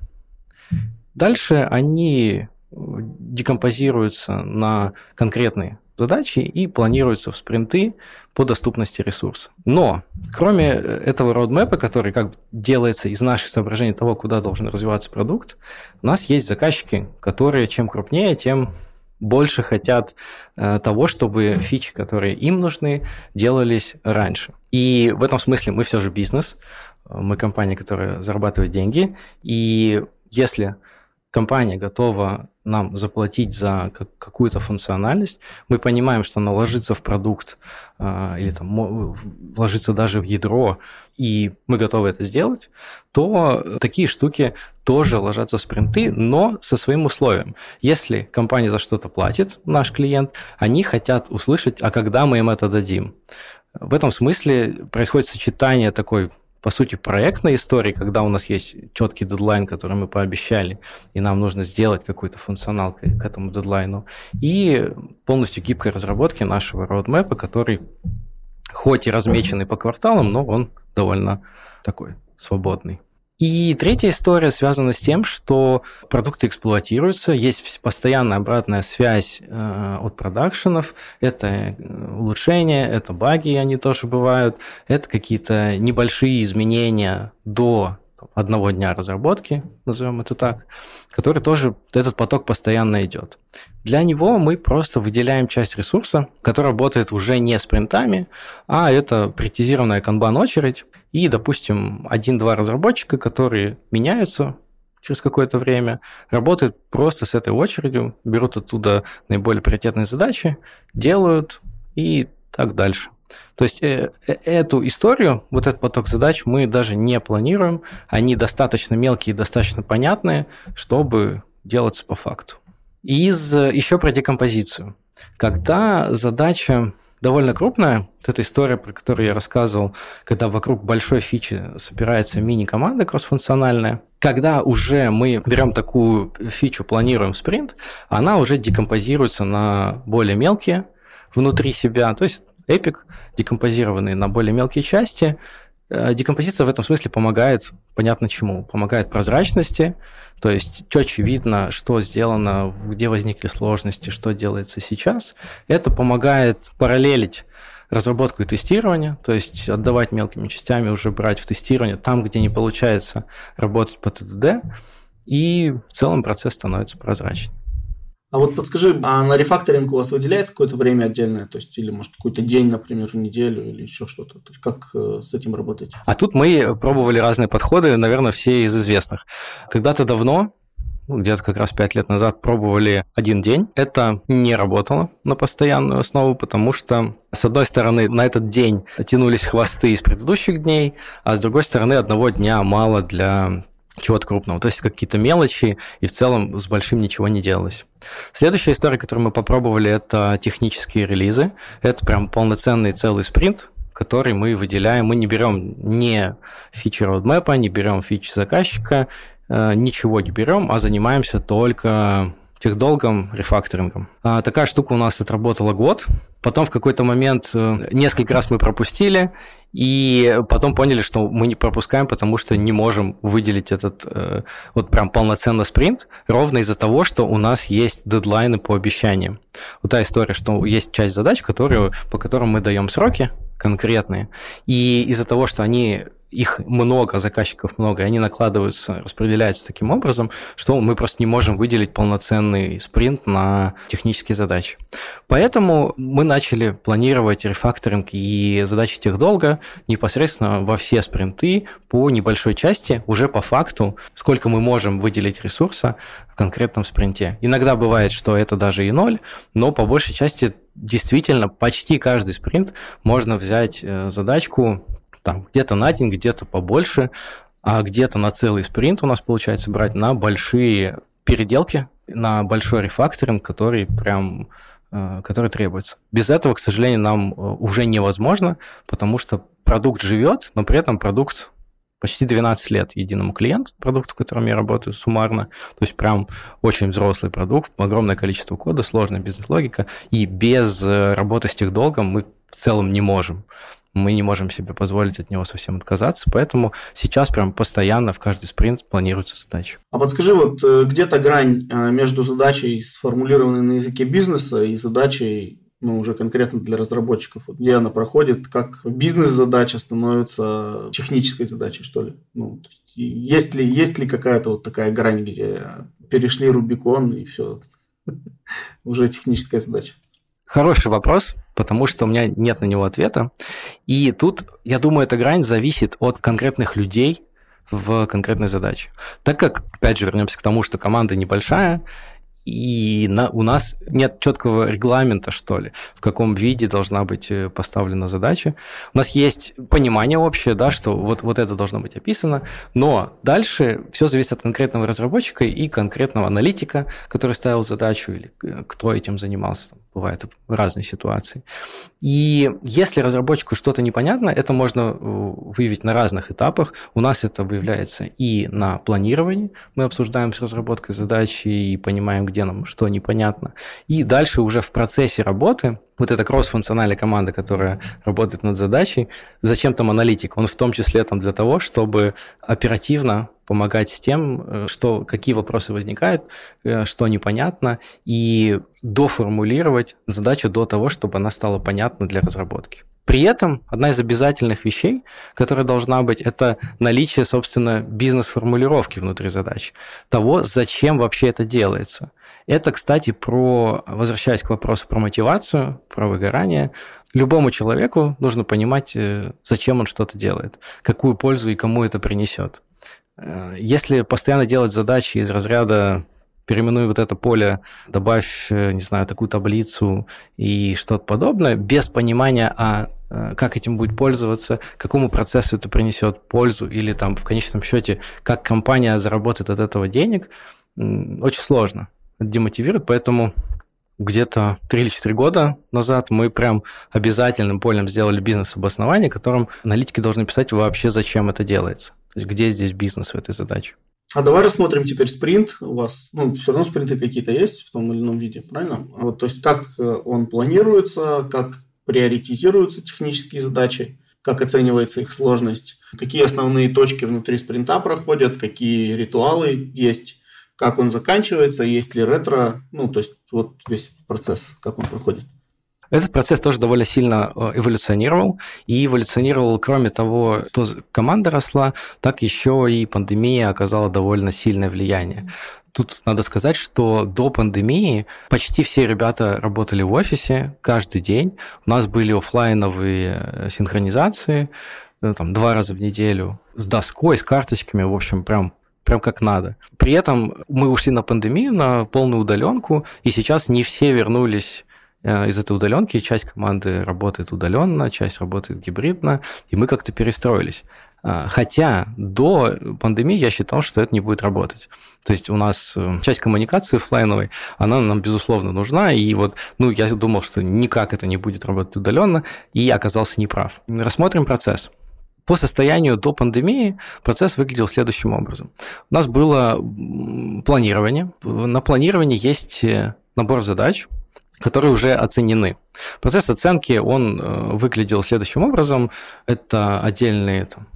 Дальше они декомпозируются на конкретные задачи и планируются в спринты по доступности ресурса. Но кроме этого роудмэпа, который как бы делается из наших соображений того, куда должен развиваться продукт, у нас есть заказчики, которые чем крупнее, тем больше хотят э, того, чтобы фичи, которые им нужны, делались раньше. И в этом смысле мы все же бизнес, мы компания, которая зарабатывает деньги, и если компания готова нам заплатить за какую-то функциональность, мы понимаем, что она ложится в продукт а, или там вложится даже в ядро, и мы готовы это сделать, то такие штуки тоже ложатся в спринты, но со своим условием. Если компания за что-то платит, наш клиент, они хотят услышать, а когда мы им это дадим. В этом смысле происходит сочетание такой по сути, проектной истории, когда у нас есть четкий дедлайн, который мы пообещали, и нам нужно сделать какой-то функционал к, к этому дедлайну, и полностью гибкой разработки нашего роудмэпа, который хоть и размеченный по кварталам, но он довольно такой свободный. И третья история связана с тем, что продукты эксплуатируются, есть постоянная обратная связь э, от продакшенов, это э, улучшения, это баги, они тоже бывают, это какие-то небольшие изменения до одного дня разработки, назовем это так, который тоже, этот поток постоянно идет. Для него мы просто выделяем часть ресурса, который работает уже не спринтами, а это приоритизированная канбан-очередь, и, допустим, один-два разработчика, которые меняются через какое-то время, работают просто с этой очередью, берут оттуда наиболее приоритетные задачи, делают и так дальше. То есть э, э, эту историю, вот этот поток задач мы даже не планируем, они достаточно мелкие и достаточно понятные, чтобы делаться по факту. Из э, еще про декомпозицию. Когда задача довольно крупная, вот эта история, про которую я рассказывал, когда вокруг большой фичи собирается мини-команда кроссфункциональная, когда уже мы берем такую фичу, планируем спринт, она уже декомпозируется на более мелкие внутри себя. То есть Epic, декомпозированный на более мелкие части. Э, декомпозиция в этом смысле помогает, понятно чему, помогает прозрачности, то есть четче видно, что сделано, где возникли сложности, что делается сейчас. Это помогает параллелить разработку и тестирование, то есть отдавать мелкими частями, уже брать в тестирование там, где не получается работать по ТДД, и в целом процесс становится прозрачнее. А вот подскажи, а на рефакторинг у вас выделяется какое-то время отдельное, то есть или может какой-то день, например, в неделю или еще что-то? То есть как э, с этим работать? А тут мы пробовали разные подходы, наверное, все из известных. Когда-то давно ну, где-то как раз пять лет назад пробовали один день. Это не работало на постоянную основу, потому что, с одной стороны, на этот день тянулись хвосты из предыдущих дней, а с другой стороны, одного дня мало для чего-то крупного. То есть какие-то мелочи, и в целом с большим ничего не делалось. Следующая история, которую мы попробовали, это технические релизы. Это прям полноценный целый спринт, который мы выделяем. Мы не берем не фичи roadmap, не берем фичи заказчика, э, ничего не берем, а занимаемся только техдолгом, рефакторингом. А, такая штука у нас отработала год. Потом в какой-то момент э, несколько раз мы пропустили, и потом поняли, что мы не пропускаем, потому что не можем выделить этот э, вот прям полноценный спринт, ровно из-за того, что у нас есть дедлайны по обещаниям. Вот та история, что есть часть задач, которые, по которым мы даем сроки конкретные, и из-за того, что они их много, заказчиков много, и они накладываются, распределяются таким образом, что мы просто не можем выделить полноценный спринт на технические задачи. Поэтому мы начали планировать рефакторинг и задачи тех долго непосредственно во все спринты по небольшой части, уже по факту, сколько мы можем выделить ресурса в конкретном спринте. Иногда бывает, что это даже и ноль, но по большей части действительно почти каждый спринт можно взять э, задачку там где-то на день, где-то побольше, а где-то на целый спринт у нас получается брать на большие переделки, на большой рефакторинг, который прям э, который требуется. Без этого, к сожалению, нам э, уже невозможно, потому что продукт живет, но при этом продукт почти 12 лет единому клиенту, продукту, в котором я работаю суммарно. То есть прям очень взрослый продукт, огромное количество кода, сложная бизнес-логика. И без э, работы с техдолгом мы в целом не можем мы не можем себе позволить от него совсем отказаться, поэтому сейчас прям постоянно в каждый спринт планируется задача. А подскажи, вот э, где-то грань э, между задачей, сформулированной на языке бизнеса, и задачей ну, уже конкретно для разработчиков, вот где она проходит, как бизнес-задача становится технической задачей, что ли? Ну, то есть, есть ли, есть ли какая-то вот такая грань, где перешли Рубикон и все, уже техническая задача? Хороший вопрос, потому что у меня нет на него ответа. И тут, я думаю, эта грань зависит от конкретных людей в конкретной задаче. Так как, опять же, вернемся к тому, что команда небольшая, и на, у нас нет четкого регламента, что ли, в каком виде должна быть э, поставлена задача. У нас есть понимание общее, да, что вот, вот это должно быть описано, но дальше все зависит от конкретного разработчика и конкретного аналитика, который ставил задачу или э, кто этим занимался. Бывают разные ситуации. И если разработчику что-то непонятно, это можно э, выявить на разных этапах. У нас это выявляется и на планировании. Мы обсуждаем с разработкой задачи и понимаем, где нам что непонятно. И дальше уже в процессе работы вот эта кросс-функциональная команда, которая работает над задачей, зачем там аналитик? Он в том числе там для того, чтобы оперативно помогать с тем, э, что, какие вопросы возникают, э, что непонятно, и доформулировать задачу до того, чтобы она стала понятна для разработки. При этом одна из обязательных вещей, которая должна быть, это наличие, собственно, бизнес-формулировки внутри задач. Того, зачем вообще это делается. Это, кстати, про, возвращаясь к вопросу про мотивацию, про выгорание, любому человеку нужно понимать, э, зачем он что-то делает, какую пользу и кому это принесет. Э, если постоянно делать задачи из разряда переименуй вот это поле, добавь, э, не знаю, такую таблицу и что-то подобное, без понимания, а как этим будет пользоваться, какому процессу это принесет пользу, или там в конечном счете, как компания заработает от этого денег, очень сложно демотивирует, поэтому где-то 3 или 4 года назад мы прям обязательным полем сделали бизнес-обоснование, которым аналитики должны писать вообще, зачем это делается. То есть где здесь бизнес в этой задаче. А давай рассмотрим теперь спринт. У вас, ну, все равно спринты какие-то есть в том или ином виде, правильно? А вот, то есть как э, он планируется, как приоритизируются технические задачи, как оценивается их сложность, какие основные точки внутри спринта проходят, какие ритуалы есть, как он заканчивается, есть ли ретро, ну, то есть вот весь процесс, как он проходит. Этот процесс тоже довольно сильно э, эволюционировал. И эволюционировал, кроме того, что команда росла, так еще и пандемия оказала довольно сильное влияние. Тут надо сказать, что до пандемии почти все ребята работали в офисе каждый день. У нас были офлайновые э, синхронизации, э, там, два раза в неделю с доской, с карточками, в общем, прям прям как надо. При этом мы ушли на пандемию, на полную удаленку, и сейчас не все вернулись э, из этой удаленки. Часть команды работает удаленно, часть работает гибридно, и мы как-то перестроились. А, хотя до пандемии я считал, что это не будет работать. То есть у нас э, часть коммуникации офлайновой, она нам, безусловно, нужна. И вот, ну, я думал, что никак это не будет работать удаленно, и оказался неправ. Рассмотрим процесс. По состоянию до пандемии процесс выглядел следующим образом. У нас было планирование. На планировании есть э, набор задач, которые уже оценены. Процесс оценки, он э, выглядел следующим образом. Это отдельные там,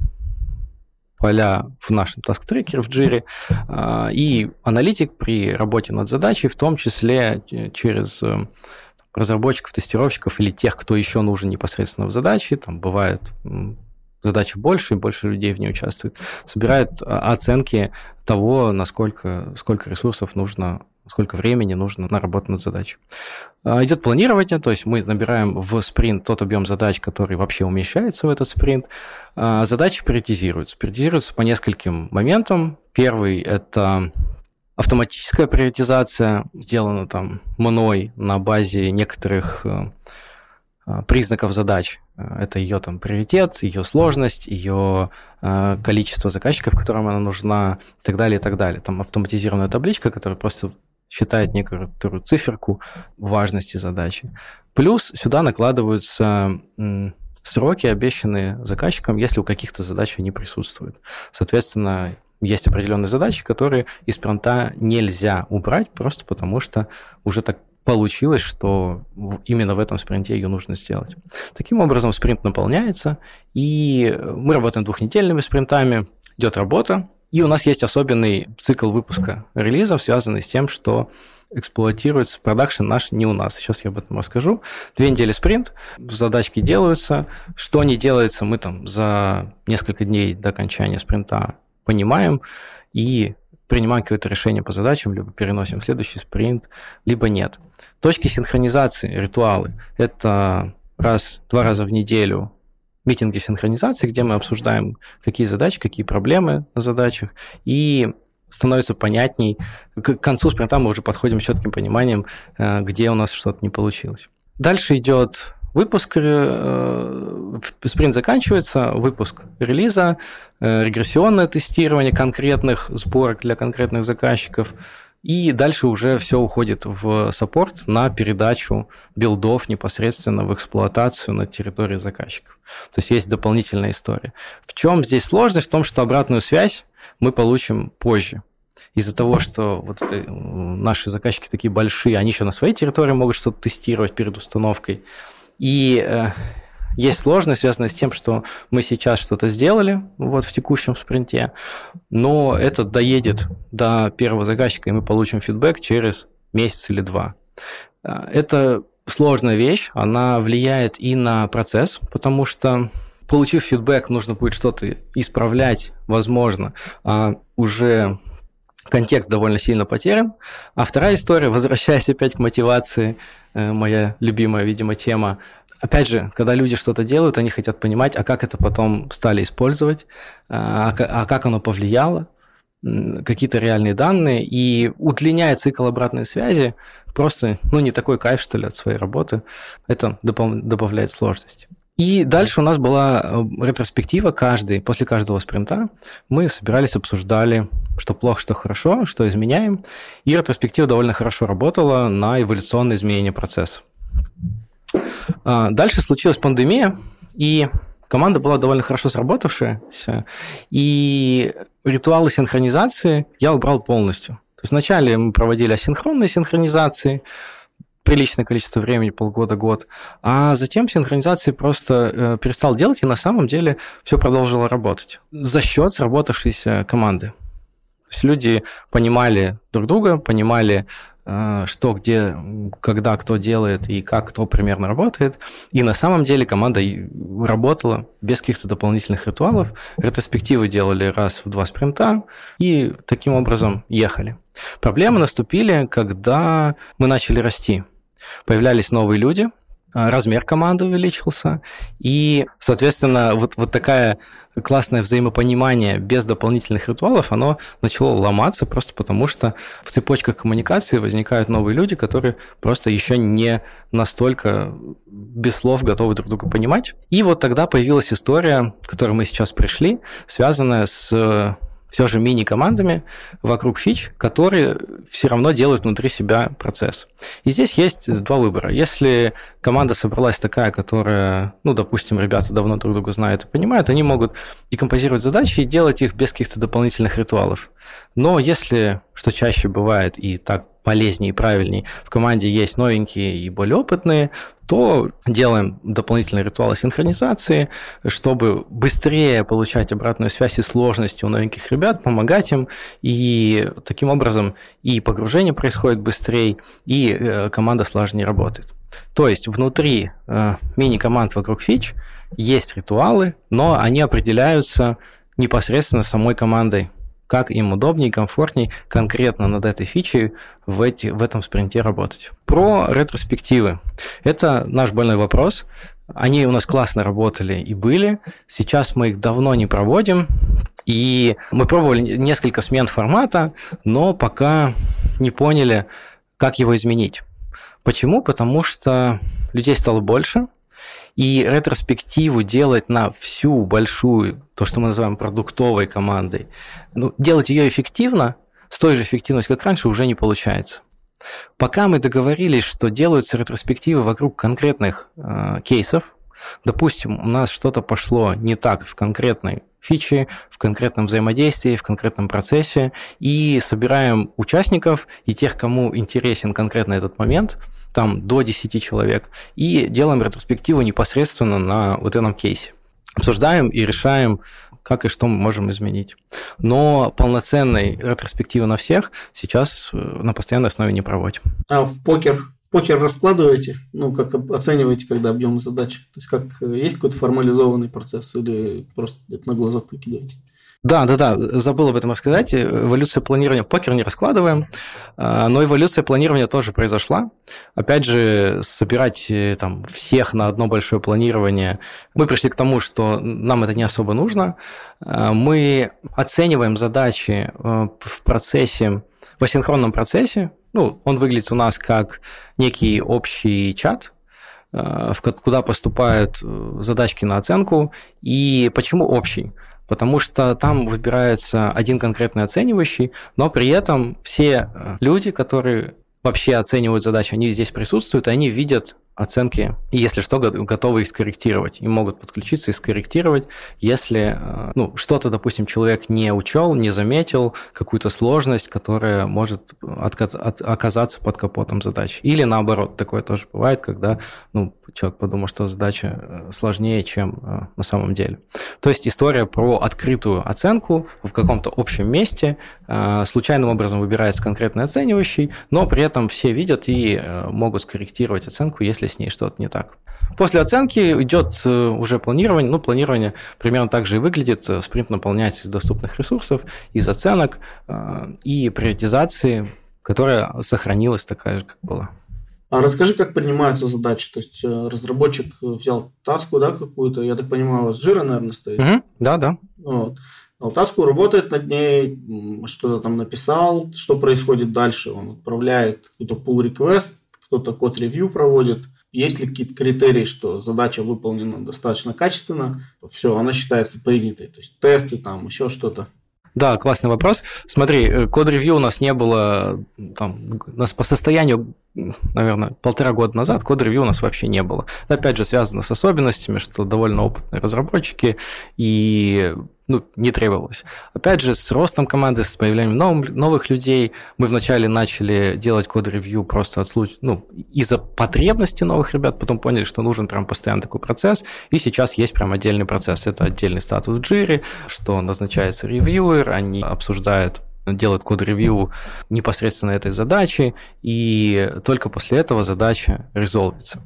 поля в нашем task-трекере в Jira, э, и аналитик при работе над задачей, в том числе через разработчиков, тестировщиков или тех, кто еще нужен непосредственно в задаче, там бывает задача больше, и больше людей в ней участвует, собирает а, оценки того, насколько, сколько ресурсов нужно, сколько времени нужно на работу над задачей. А, идет планирование, то есть мы набираем в спринт тот объем задач, который вообще умещается в этот спринт. А, задачи приоритизируются. Приоритизируются по нескольким моментам. Первый – это автоматическая приоритизация, сделана там мной на базе некоторых э, признаков задач. Э, это ее там приоритет, ее сложность, ее э, количество заказчиков, которым она нужна, и так далее, и так далее. Там автоматизированная табличка, которая просто считает некоторую циферку важности задачи. Плюс сюда накладываются сроки, обещанные заказчикам, если у каких-то задач они присутствуют. Соответственно, есть определенные задачи, которые из спринта нельзя убрать, просто потому что уже так получилось, что именно в этом спринте ее нужно сделать. Таким образом, спринт наполняется, и мы работаем двухнедельными спринтами, идет работа, и у нас есть особенный цикл выпуска релизов, связанный с тем, что эксплуатируется продакшн наш не у нас. Сейчас я об этом расскажу. Две недели спринт, задачки делаются. Что не делается, мы там за несколько дней до окончания спринта понимаем и принимаем какое-то решение по задачам, либо переносим следующий спринт, либо нет. Точки синхронизации, ритуалы – это раз, два раза в неделю митинги синхронизации, где мы обсуждаем, какие задачи, какие проблемы на задачах, и становится понятней. К концу спринта мы уже подходим с четким пониманием, э, где у нас что-то не получилось. Дальше идет выпуск, э, спринт заканчивается, выпуск релиза, э, регрессионное тестирование конкретных сборок для конкретных заказчиков, и дальше уже все уходит в саппорт на передачу билдов непосредственно в эксплуатацию на территории заказчиков. То есть есть дополнительная история. В чем здесь сложность? В том, что обратную связь мы получим позже. Из-за того, что вот это, наши заказчики такие большие, они еще на своей территории могут что-то тестировать перед установкой. И э, есть сложность, связанная с тем, что мы сейчас что-то сделали вот в текущем спринте, но это доедет до первого заказчика, и мы получим фидбэк через месяц или два. Э, это сложная вещь, она влияет и на процесс, потому что получив фидбэк, нужно будет что-то исправлять, возможно, а уже контекст довольно сильно потерян. А вторая история, возвращаясь опять к мотивации, э, моя любимая, видимо, тема. Опять же, когда люди что-то делают, они хотят понимать, а как это потом стали использовать, а, а как оно повлияло, какие-то реальные данные, и удлиняя цикл обратной связи, просто, ну, не такой кайф, что ли, от своей работы, это добавляет сложность. И дальше у нас была э, ретроспектива каждый, после каждого спринта мы собирались, обсуждали, что плохо, что хорошо, что изменяем. И ретроспектива довольно хорошо работала на эволюционное изменение процесса. А, дальше случилась пандемия, и команда была довольно хорошо сработавшаяся, и ритуалы синхронизации я убрал полностью. То есть вначале мы проводили асинхронные синхронизации, приличное количество времени, полгода-год, а затем синхронизации просто э, перестал делать, и на самом деле все продолжило работать за счет сработавшейся команды. То есть люди понимали друг друга, понимали, э, что, где, когда кто делает и как кто примерно работает. И на самом деле команда работала без каких-то дополнительных ритуалов. Ретроспективы делали раз в два спринта и таким образом ехали. Проблемы наступили, когда мы начали расти появлялись новые люди, размер команды увеличился, и, соответственно, вот, вот такая классное взаимопонимание без дополнительных ритуалов, оно начало ломаться просто потому, что в цепочках коммуникации возникают новые люди, которые просто еще не настолько без слов готовы друг друга понимать. И вот тогда появилась история, к которой мы сейчас пришли, связанная с все же мини-командами вокруг фич, которые все равно делают внутри себя процесс. И здесь есть два выбора. Если команда собралась такая, которая, ну, допустим, ребята давно друг друга знают и понимают, они могут декомпозировать задачи и делать их без каких-то дополнительных ритуалов. Но если, что чаще бывает, и так полезнее и правильнее, в команде есть новенькие и более опытные, то делаем дополнительные ритуалы синхронизации, чтобы быстрее получать обратную связь и сложности у новеньких ребят, помогать им, и таким образом и погружение происходит быстрее, и э, команда слаженнее работает. То есть внутри э, мини-команд вокруг фич есть ритуалы, но они определяются непосредственно самой командой как им удобнее и комфортнее конкретно над этой фичей в, эти, в этом спринте работать. Про ретроспективы. Это наш больной вопрос. Они у нас классно работали и были. Сейчас мы их давно не проводим. И мы пробовали несколько смен формата, но пока не поняли, как его изменить. Почему? Потому что людей стало больше, и ретроспективу делать на всю большую, то, что мы называем продуктовой командой, ну, делать ее эффективно, с той же эффективностью, как раньше, уже не получается. Пока мы договорились, что делаются ретроспективы вокруг конкретных э, кейсов, допустим, у нас что-то пошло не так в конкретной фиче, в конкретном взаимодействии, в конкретном процессе, и собираем участников и тех, кому интересен конкретно этот момент – там до 10 человек, и делаем ретроспективу непосредственно на вот этом кейсе. Обсуждаем и решаем, как и что мы можем изменить. Но полноценной ретроспективы на всех сейчас э, на постоянной основе не проводим. А в покер покер раскладываете? Ну, как оцениваете, когда объемы задач? То есть, как э, есть какой-то формализованный процесс или просто на глазок прикидываете? Да, да, да, забыл об этом рассказать. Эволюция планирования покер не раскладываем, а, но эволюция планирования тоже произошла. Опять же, собирать э, там всех на одно большое планирование. Мы пришли к тому, что нам это не особо нужно. А, мы оцениваем задачи э, в процессе, в асинхронном процессе. Ну, он выглядит у нас как некий общий чат, э, куда поступают задачки на оценку. И почему общий? Потому что там выбирается один конкретный оценивающий, но при этом все э, люди, которые вообще оценивают задачи, они здесь присутствуют, и они видят оценки, и если что, готовы их скорректировать. И могут подключиться и скорректировать, если э, ну, что-то, допустим, человек не учел, не заметил, какую-то сложность, которая может оказаться под капотом задачи. Или наоборот, такое тоже бывает, когда ну, человек подумал, что задача э, сложнее, чем э, на самом деле. То есть история про открытую оценку в каком-то общем месте, случайным образом выбирается конкретный оценивающий, но при этом все видят и могут скорректировать оценку, если с ней что-то не так. После оценки идет э, уже планирование. Ну, планирование примерно так же и выглядит. Э, спринт наполняется из доступных ресурсов, из оценок э, и приоритизации, которая сохранилась такая же, как была. А расскажи, как принимаются задачи. То есть разработчик взял таску, да, какую-то, я так понимаю, у вас жира, наверное, стоит. Угу, да, да. Вот. А таску работает над ней, что-то там написал, что происходит дальше. Он отправляет какой-то pull request, кто-то код-ревью проводит – есть ли какие-то критерии, что задача выполнена достаточно качественно, все, она считается принятой. То есть тесты, там еще что-то. Да, классный вопрос. Смотри, э, код-ревью у нас не было там, у нас по состоянию, наверное, полтора года назад код-ревью у нас вообще не было. Это, опять же, связано с особенностями, что довольно опытные разработчики, и ну, не требовалось. Опять же, с ростом команды, с появлением нов, новых людей, мы вначале начали делать код-ревью просто от случая, ну, из-за потребности новых ребят, потом поняли, что нужен прям постоянно такой процесс, и сейчас есть прям отдельный процесс. Это отдельный статус в джире, что назначается ревьюер, они обсуждают делают код-ревью непосредственно этой задачи, и только после этого задача резолвится.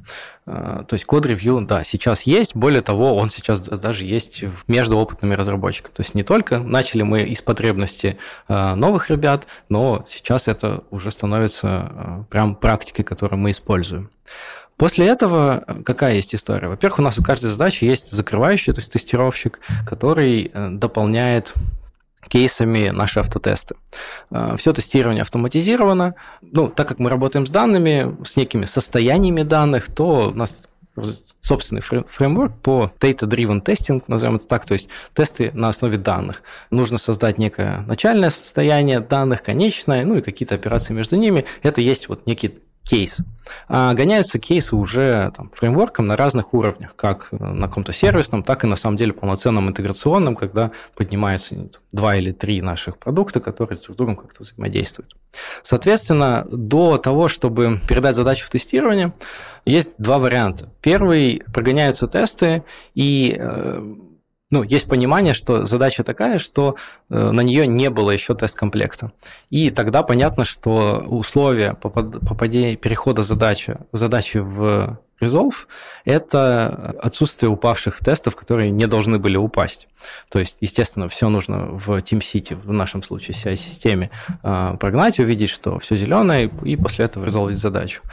А, то есть код-ревью, да, сейчас есть, более того, он сейчас даже есть между опытными разработчиками. То есть не только начали мы из потребности а, новых ребят, но сейчас это уже становится а, прям практикой, которую мы используем. После этого какая есть история? Во-первых, у нас у каждой задачи есть закрывающий, то есть тестировщик, который э, дополняет кейсами наши автотесты. Э, Все тестирование автоматизировано. Ну, так как мы работаем с данными, с некими состояниями данных, то у нас собственный фреймворк по data-driven testing, назовем это так, то есть тесты на основе данных. Нужно создать некое начальное состояние данных, конечное, ну и какие-то операции между ними. Это есть вот некий кейс. А гоняются кейсы уже там, фреймворком на разных уровнях, как на каком-то сервисном, так и на самом деле полноценном интеграционном, когда поднимаются два или три наших продукта, которые друг с другом как-то взаимодействуют. Соответственно, до того, чтобы передать задачу в тестирование, есть два варианта. Первый – прогоняются тесты, и э, ну, есть понимание, что задача такая, что э, на нее не было еще тест-комплекта. И тогда понятно, что условия попадения, перехода задачи, задачи в Resolve – это отсутствие упавших тестов, которые не должны были упасть. То есть, естественно, все нужно в TeamCity, в нашем случае CI-системе, э, прогнать, увидеть, что все зеленое, и после этого резолвить задачу.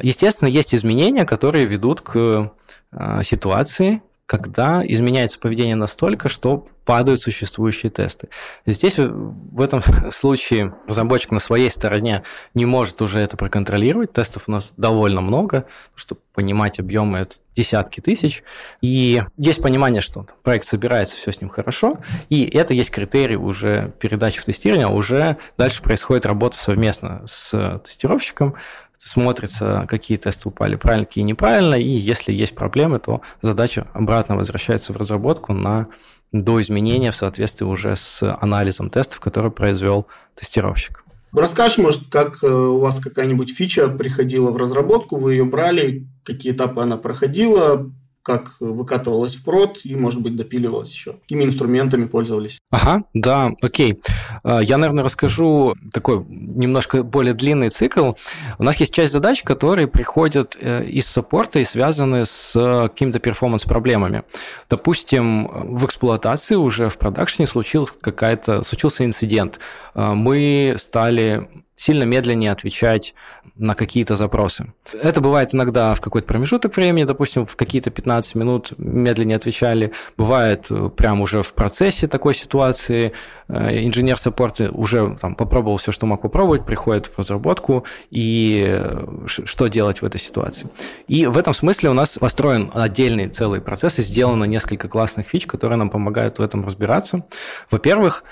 Естественно, есть изменения, которые ведут к э, ситуации, когда изменяется поведение настолько, что падают существующие тесты. Здесь в этом случае разработчик на своей стороне не может уже это проконтролировать. Тестов у нас довольно много, чтобы понимать объемы это десятки тысяч. И есть понимание, что проект собирается, все с ним хорошо, и это есть критерий уже передачи в тестирование, а уже дальше происходит работа совместно с тестировщиком, смотрится, какие тесты упали правильно, какие неправильно, и если есть проблемы, то задача обратно возвращается в разработку на до изменения в соответствии уже с анализом тестов, который произвел тестировщик. Расскажешь, может, как э, у вас какая-нибудь фича приходила в разработку, вы ее брали, какие этапы она проходила, как выкатывалось в прод и, может быть, допиливалось еще. Какими инструментами пользовались? Ага, да, окей. А, я, наверное, расскажу такой немножко более длинный цикл. У нас есть часть задач, которые приходят э, из саппорта и связаны с какими-то перформанс-проблемами. Допустим, в эксплуатации уже в продакшне случился какая-то, случился инцидент. А, мы стали сильно медленнее отвечать на какие-то запросы. Это бывает иногда в какой-то промежуток времени, допустим, в какие-то 15 минут медленнее отвечали. Бывает э, прямо уже в процессе такой ситуации. Э, инженер саппорта уже там, попробовал все, что мог попробовать, приходит в разработку, и э, что делать в этой ситуации. И в этом смысле у нас построен отдельный целый процесс, и сделано несколько классных фич, которые нам помогают в этом разбираться. Во-первых,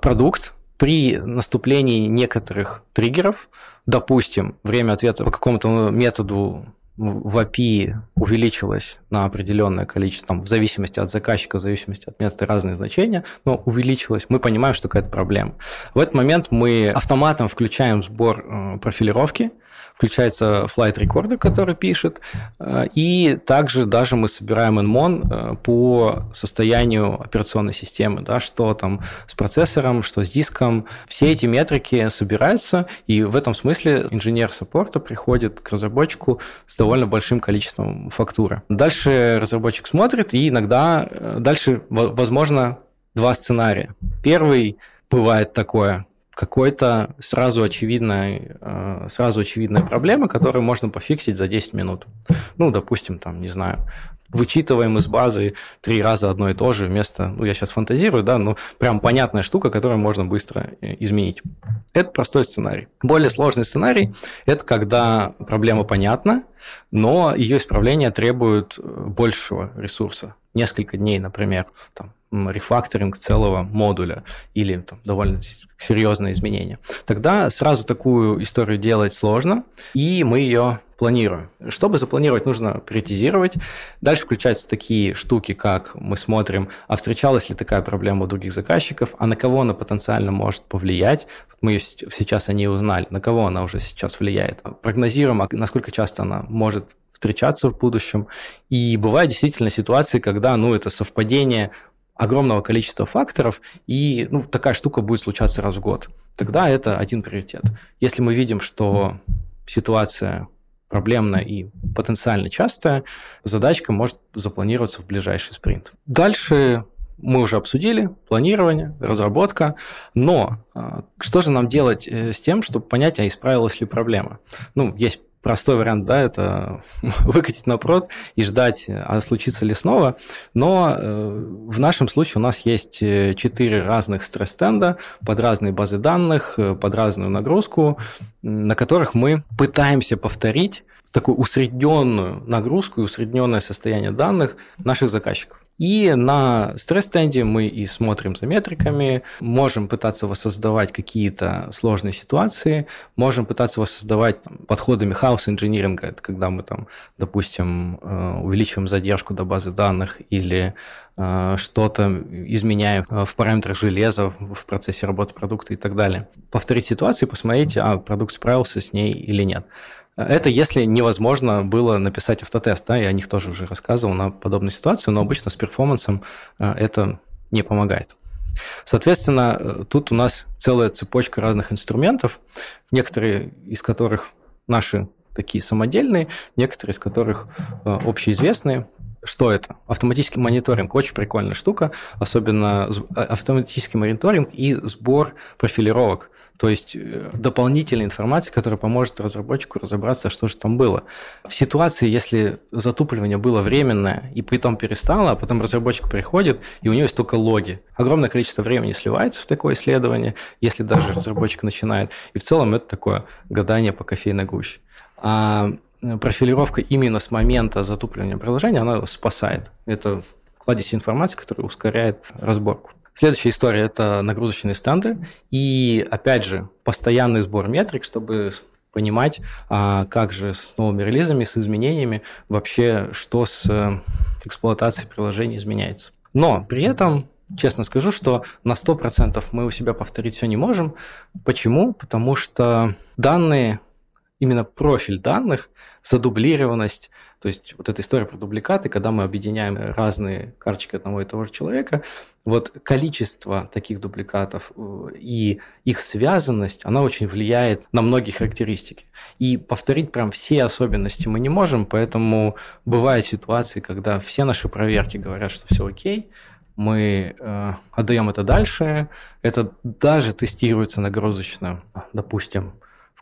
продукт при наступлении некоторых триггеров, допустим, время ответа по какому-то методу в API увеличилось на определенное количество, там, в зависимости от заказчика, в зависимости от метода разные значения, но увеличилось, мы понимаем, что какая-то проблема. В этот момент мы автоматом включаем сбор э, профилировки, включается flight recorder, который пишет, э, и также даже мы собираем NMON э, по состоянию операционной системы, да, что там с процессором, что с диском. Все эти метрики собираются, и в этом смысле инженер саппорта приходит к разработчику с довольно большим количеством фактуры. Дальше разработчик смотрит, и иногда э, дальше, возможно, два сценария. Первый бывает такое, какой-то сразу очевидной, э, сразу очевидная проблема, которую можно пофиксить за 10 минут. Ну, допустим, там, не знаю, вычитываем из базы три раза одно и то же вместо, ну, я сейчас фантазирую, да, но прям понятная штука, которую можно быстро э, изменить. Это простой сценарий. Более сложный сценарий – это когда проблема понятна, но ее исправление требует э, большего ресурса. Несколько дней, например, там, рефакторинг целого модуля или там, довольно серьезные изменения. Тогда сразу такую историю делать сложно, и мы ее планируем. Чтобы запланировать, нужно приоритизировать. Дальше включаются такие штуки, как мы смотрим, а встречалась ли такая проблема у других заказчиков, а на кого она потенциально может повлиять. Мы сейчас о ней узнали, на кого она уже сейчас влияет. Прогнозируем, а насколько часто она может встречаться в будущем. И бывают действительно ситуации, когда ну, это совпадение огромного количества факторов, и ну, такая штука будет случаться раз в год. Тогда это один приоритет. Если мы видим, что ситуация проблемная и потенциально частая, задачка может запланироваться в ближайший спринт. Дальше мы уже обсудили планирование, разработка, но а, что же нам делать э, с тем, чтобы понять, а исправилась ли проблема? Ну, есть простой вариант, да, это выкатить на прод и ждать, а случится ли снова. Но э, в нашем случае у нас есть э, четыре разных стресс-стенда под разные базы данных, э, под разную нагрузку, на которых мы пытаемся повторить такую усредненную нагрузку и усредненное состояние данных наших заказчиков. И на стресс-стенде мы и смотрим за метриками, можем пытаться воссоздавать какие-то сложные ситуации, можем пытаться воссоздавать там, подходами хаос-инжиниринга, это когда мы там, допустим, э, увеличиваем задержку до базы данных или э, что-то изменяем в параметрах железа в процессе работы продукта и так далее. Повторить ситуацию, посмотреть, а продукт справился с ней или нет. Это если невозможно было написать автотест, да, я о них тоже уже рассказывал на подобную ситуацию, но обычно с перформансом э, это не помогает. Соответственно, э, тут у нас целая цепочка разных инструментов, некоторые из которых наши такие самодельные, некоторые из которых э, общеизвестные. Что это? Автоматический мониторинг. Очень прикольная штука, особенно автоматический мониторинг и сбор профилировок. То есть э, дополнительная информация, которая поможет разработчику разобраться, что же там было. В ситуации, если затупливание было временное и потом перестало, а потом разработчик приходит, и у него есть только логи. Огромное количество времени сливается в такое исследование, если даже разработчик начинает. И в целом это такое гадание по кофейной гуще. А профилировка именно с момента затупливания приложения, она спасает. Это кладезь информации, которая ускоряет разборку. Следующая история – это нагрузочные стенды. И, опять же, постоянный сбор метрик, чтобы понимать, а как же с новыми релизами, с изменениями, вообще что с э, эксплуатацией приложения изменяется. Но при этом честно скажу, что на 100% мы у себя повторить все не можем. Почему? Потому что данные именно профиль данных, задублированность, то есть вот эта история про дубликаты, когда мы объединяем разные карточки одного и того же человека, вот количество таких дубликатов э, и их связанность, она очень влияет на многие характеристики. И повторить прям все особенности мы не можем, поэтому бывают ситуации, когда все наши проверки говорят, что все окей, мы э, отдаем это дальше, это даже тестируется нагрузочно, допустим,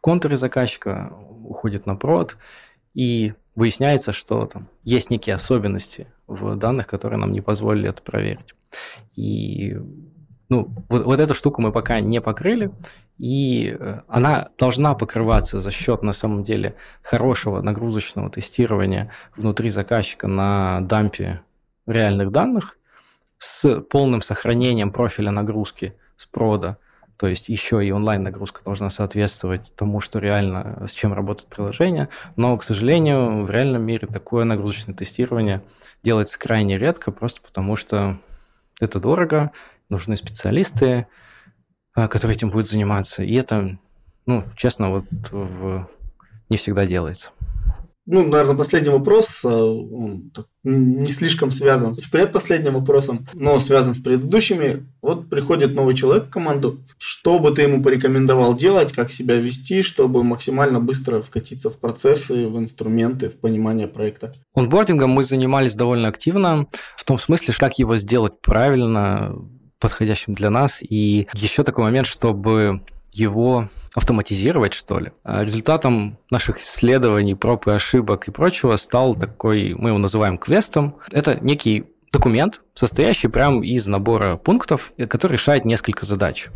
в контуре заказчика уходит на прод, и выясняется, что там есть некие особенности в данных, которые нам не позволили это проверить. И ну, вот, вот эту штуку мы пока не покрыли, и э, она должна покрываться за счет, на самом деле, хорошего нагрузочного тестирования внутри заказчика на дампе реальных данных с полным сохранением профиля нагрузки с прода, то есть еще и онлайн-нагрузка должна соответствовать тому, что реально, с чем работает приложение. Но, к сожалению, в реальном мире такое нагрузочное тестирование делается крайне редко, просто потому что это дорого, нужны специалисты, а, которые этим будут заниматься. И это, ну, честно, вот в... не всегда делается. Ну, наверное, последний вопрос, э, он не слишком связан с предпоследним вопросом, но связан с предыдущими. Вот приходит новый человек в команду. Что бы ты ему порекомендовал делать, как себя вести, чтобы максимально быстро вкатиться в процессы, в инструменты, в понимание проекта? Онбордингом мы занимались довольно активно, в том смысле, как его сделать правильно, подходящим для нас. И еще такой момент, чтобы его автоматизировать, что ли. А результатом наших исследований, проб и ошибок и прочего стал такой, мы его называем квестом. Это некий документ, состоящий прям из набора пунктов, который решает несколько задач.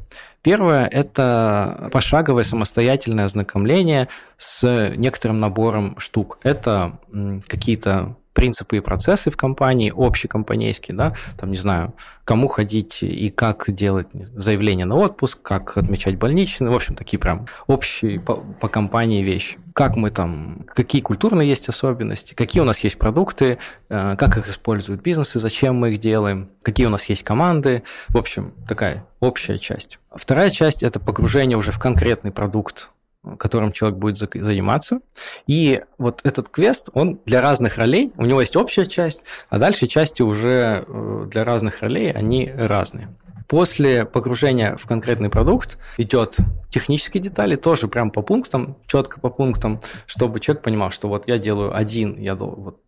Первое – это пошаговое самостоятельное ознакомление с некоторым набором штук. Это какие-то принципы и процессы в компании, общекомпанейские, да, там, не знаю, кому ходить и как делать заявление на отпуск, как отмечать больничные, в общем, такие прям общие по, по компании вещи. Как мы там, какие культурные есть особенности, какие у нас есть продукты, э, как их используют бизнесы, зачем мы их делаем, какие у нас есть команды, в общем, такая общая часть. Вторая часть – это погружение уже в конкретный продукт, которым человек будет заниматься. И вот этот квест, он для разных ролей, у него есть общая часть, а дальше части уже э, для разных ролей, они разные. После погружения в конкретный продукт идет технические детали, тоже прям по пунктам, четко по пунктам, чтобы человек понимал, что вот я делаю один, я вот,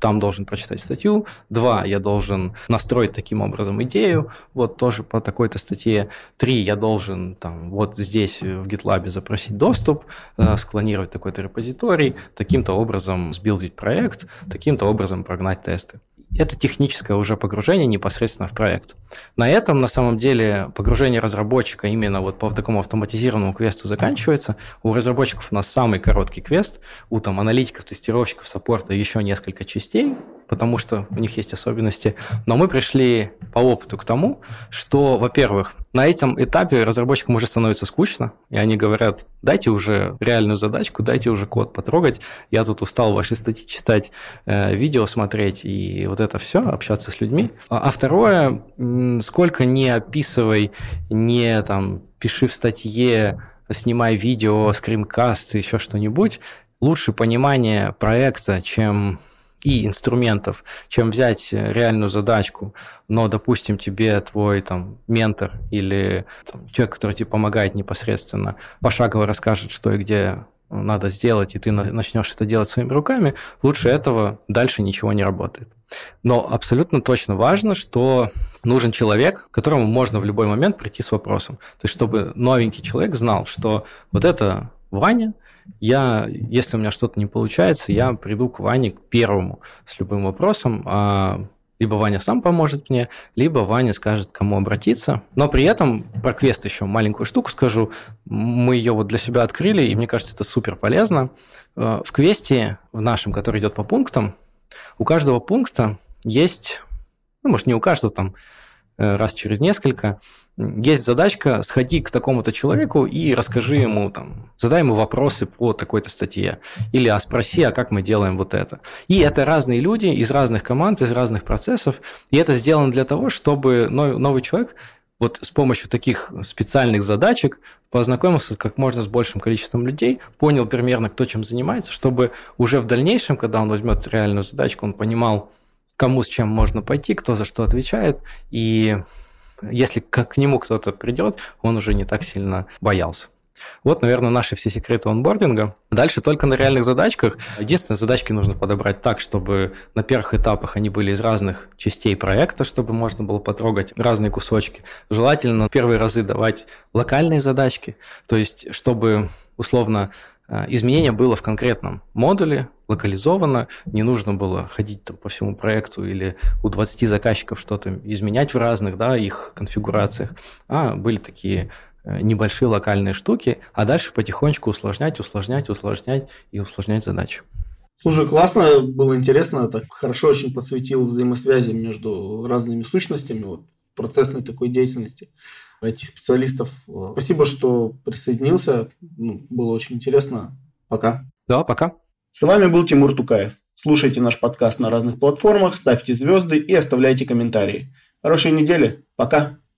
там должен прочитать статью, два, я должен настроить таким образом идею, вот тоже по такой-то статье, три, я должен там вот здесь в GitLab запросить доступ, э, склонировать такой-то репозиторий, таким-то образом сбилдить проект, таким-то образом прогнать тесты это техническое уже погружение непосредственно в проект. На этом, на самом деле, погружение разработчика именно вот по такому автоматизированному квесту заканчивается. У разработчиков у нас самый короткий квест, у там аналитиков, тестировщиков, саппорта еще несколько частей, потому что у них есть особенности. Но мы пришли по опыту к тому, что, во-первых, на этом этапе разработчикам уже становится скучно, и они говорят, дайте уже реальную задачку, дайте уже код потрогать, я тут устал ваши статьи читать, э, видео смотреть и вот это все, общаться с людьми. А, а второе, сколько не описывай, не там пиши в статье, снимай видео, скринкаст, еще что-нибудь, лучше понимание проекта, чем и инструментов, чем взять реальную задачку, но, допустим, тебе твой там ментор или там, человек, который тебе помогает непосредственно, пошагово расскажет, что и где надо сделать, и ты начнешь это делать своими руками, лучше этого дальше ничего не работает. Но абсолютно точно важно, что нужен человек, к которому можно в любой момент прийти с вопросом. То есть, чтобы новенький человек знал, что вот это Ваня – я, если у меня что-то не получается, я приду к Ване к первому с любым вопросом, а либо Ваня сам поможет мне, либо Ваня скажет, кому обратиться. Но при этом про квест еще маленькую штуку скажу. Мы ее вот для себя открыли, и мне кажется, это супер полезно. Э, в квесте, в нашем, который идет по пунктам, у каждого пункта есть, ну, может, не у каждого, там, э, раз через несколько, есть задачка, сходи к такому-то человеку и расскажи ему, там, задай ему вопросы по такой-то статье. Или а спроси, а как мы делаем вот это. И это разные люди из разных команд, из разных процессов. И это сделано для того, чтобы новый человек вот с помощью таких специальных задачек познакомился как можно с большим количеством людей, понял примерно, кто чем занимается, чтобы уже в дальнейшем, когда он возьмет реальную задачку, он понимал, кому с чем можно пойти, кто за что отвечает, и если к нему кто-то придет, он уже не так сильно боялся. Вот, наверное, наши все секреты онбординга. Дальше только на реальных задачках. Единственное, задачки нужно подобрать так, чтобы на первых этапах они были из разных частей проекта, чтобы можно было потрогать разные кусочки. Желательно на первые разы давать локальные задачки, то есть чтобы условно изменение было в конкретном модуле, локализовано, не нужно было ходить там по всему проекту или у 20 заказчиков что-то изменять в разных да, их конфигурациях, а были такие Э, небольшие локальные штуки, а дальше потихонечку усложнять, усложнять, усложнять и усложнять задачу. Слушай, классно, было интересно, так хорошо очень подсветил взаимосвязи между разными сущностями вот, в процессной такой деятельности IT-специалистов. Спасибо, что присоединился, ну, было очень интересно. Пока. Да, пока. С вами был Тимур Тукаев. Слушайте наш подкаст на разных платформах, ставьте звезды и оставляйте комментарии. Хорошей недели. Пока.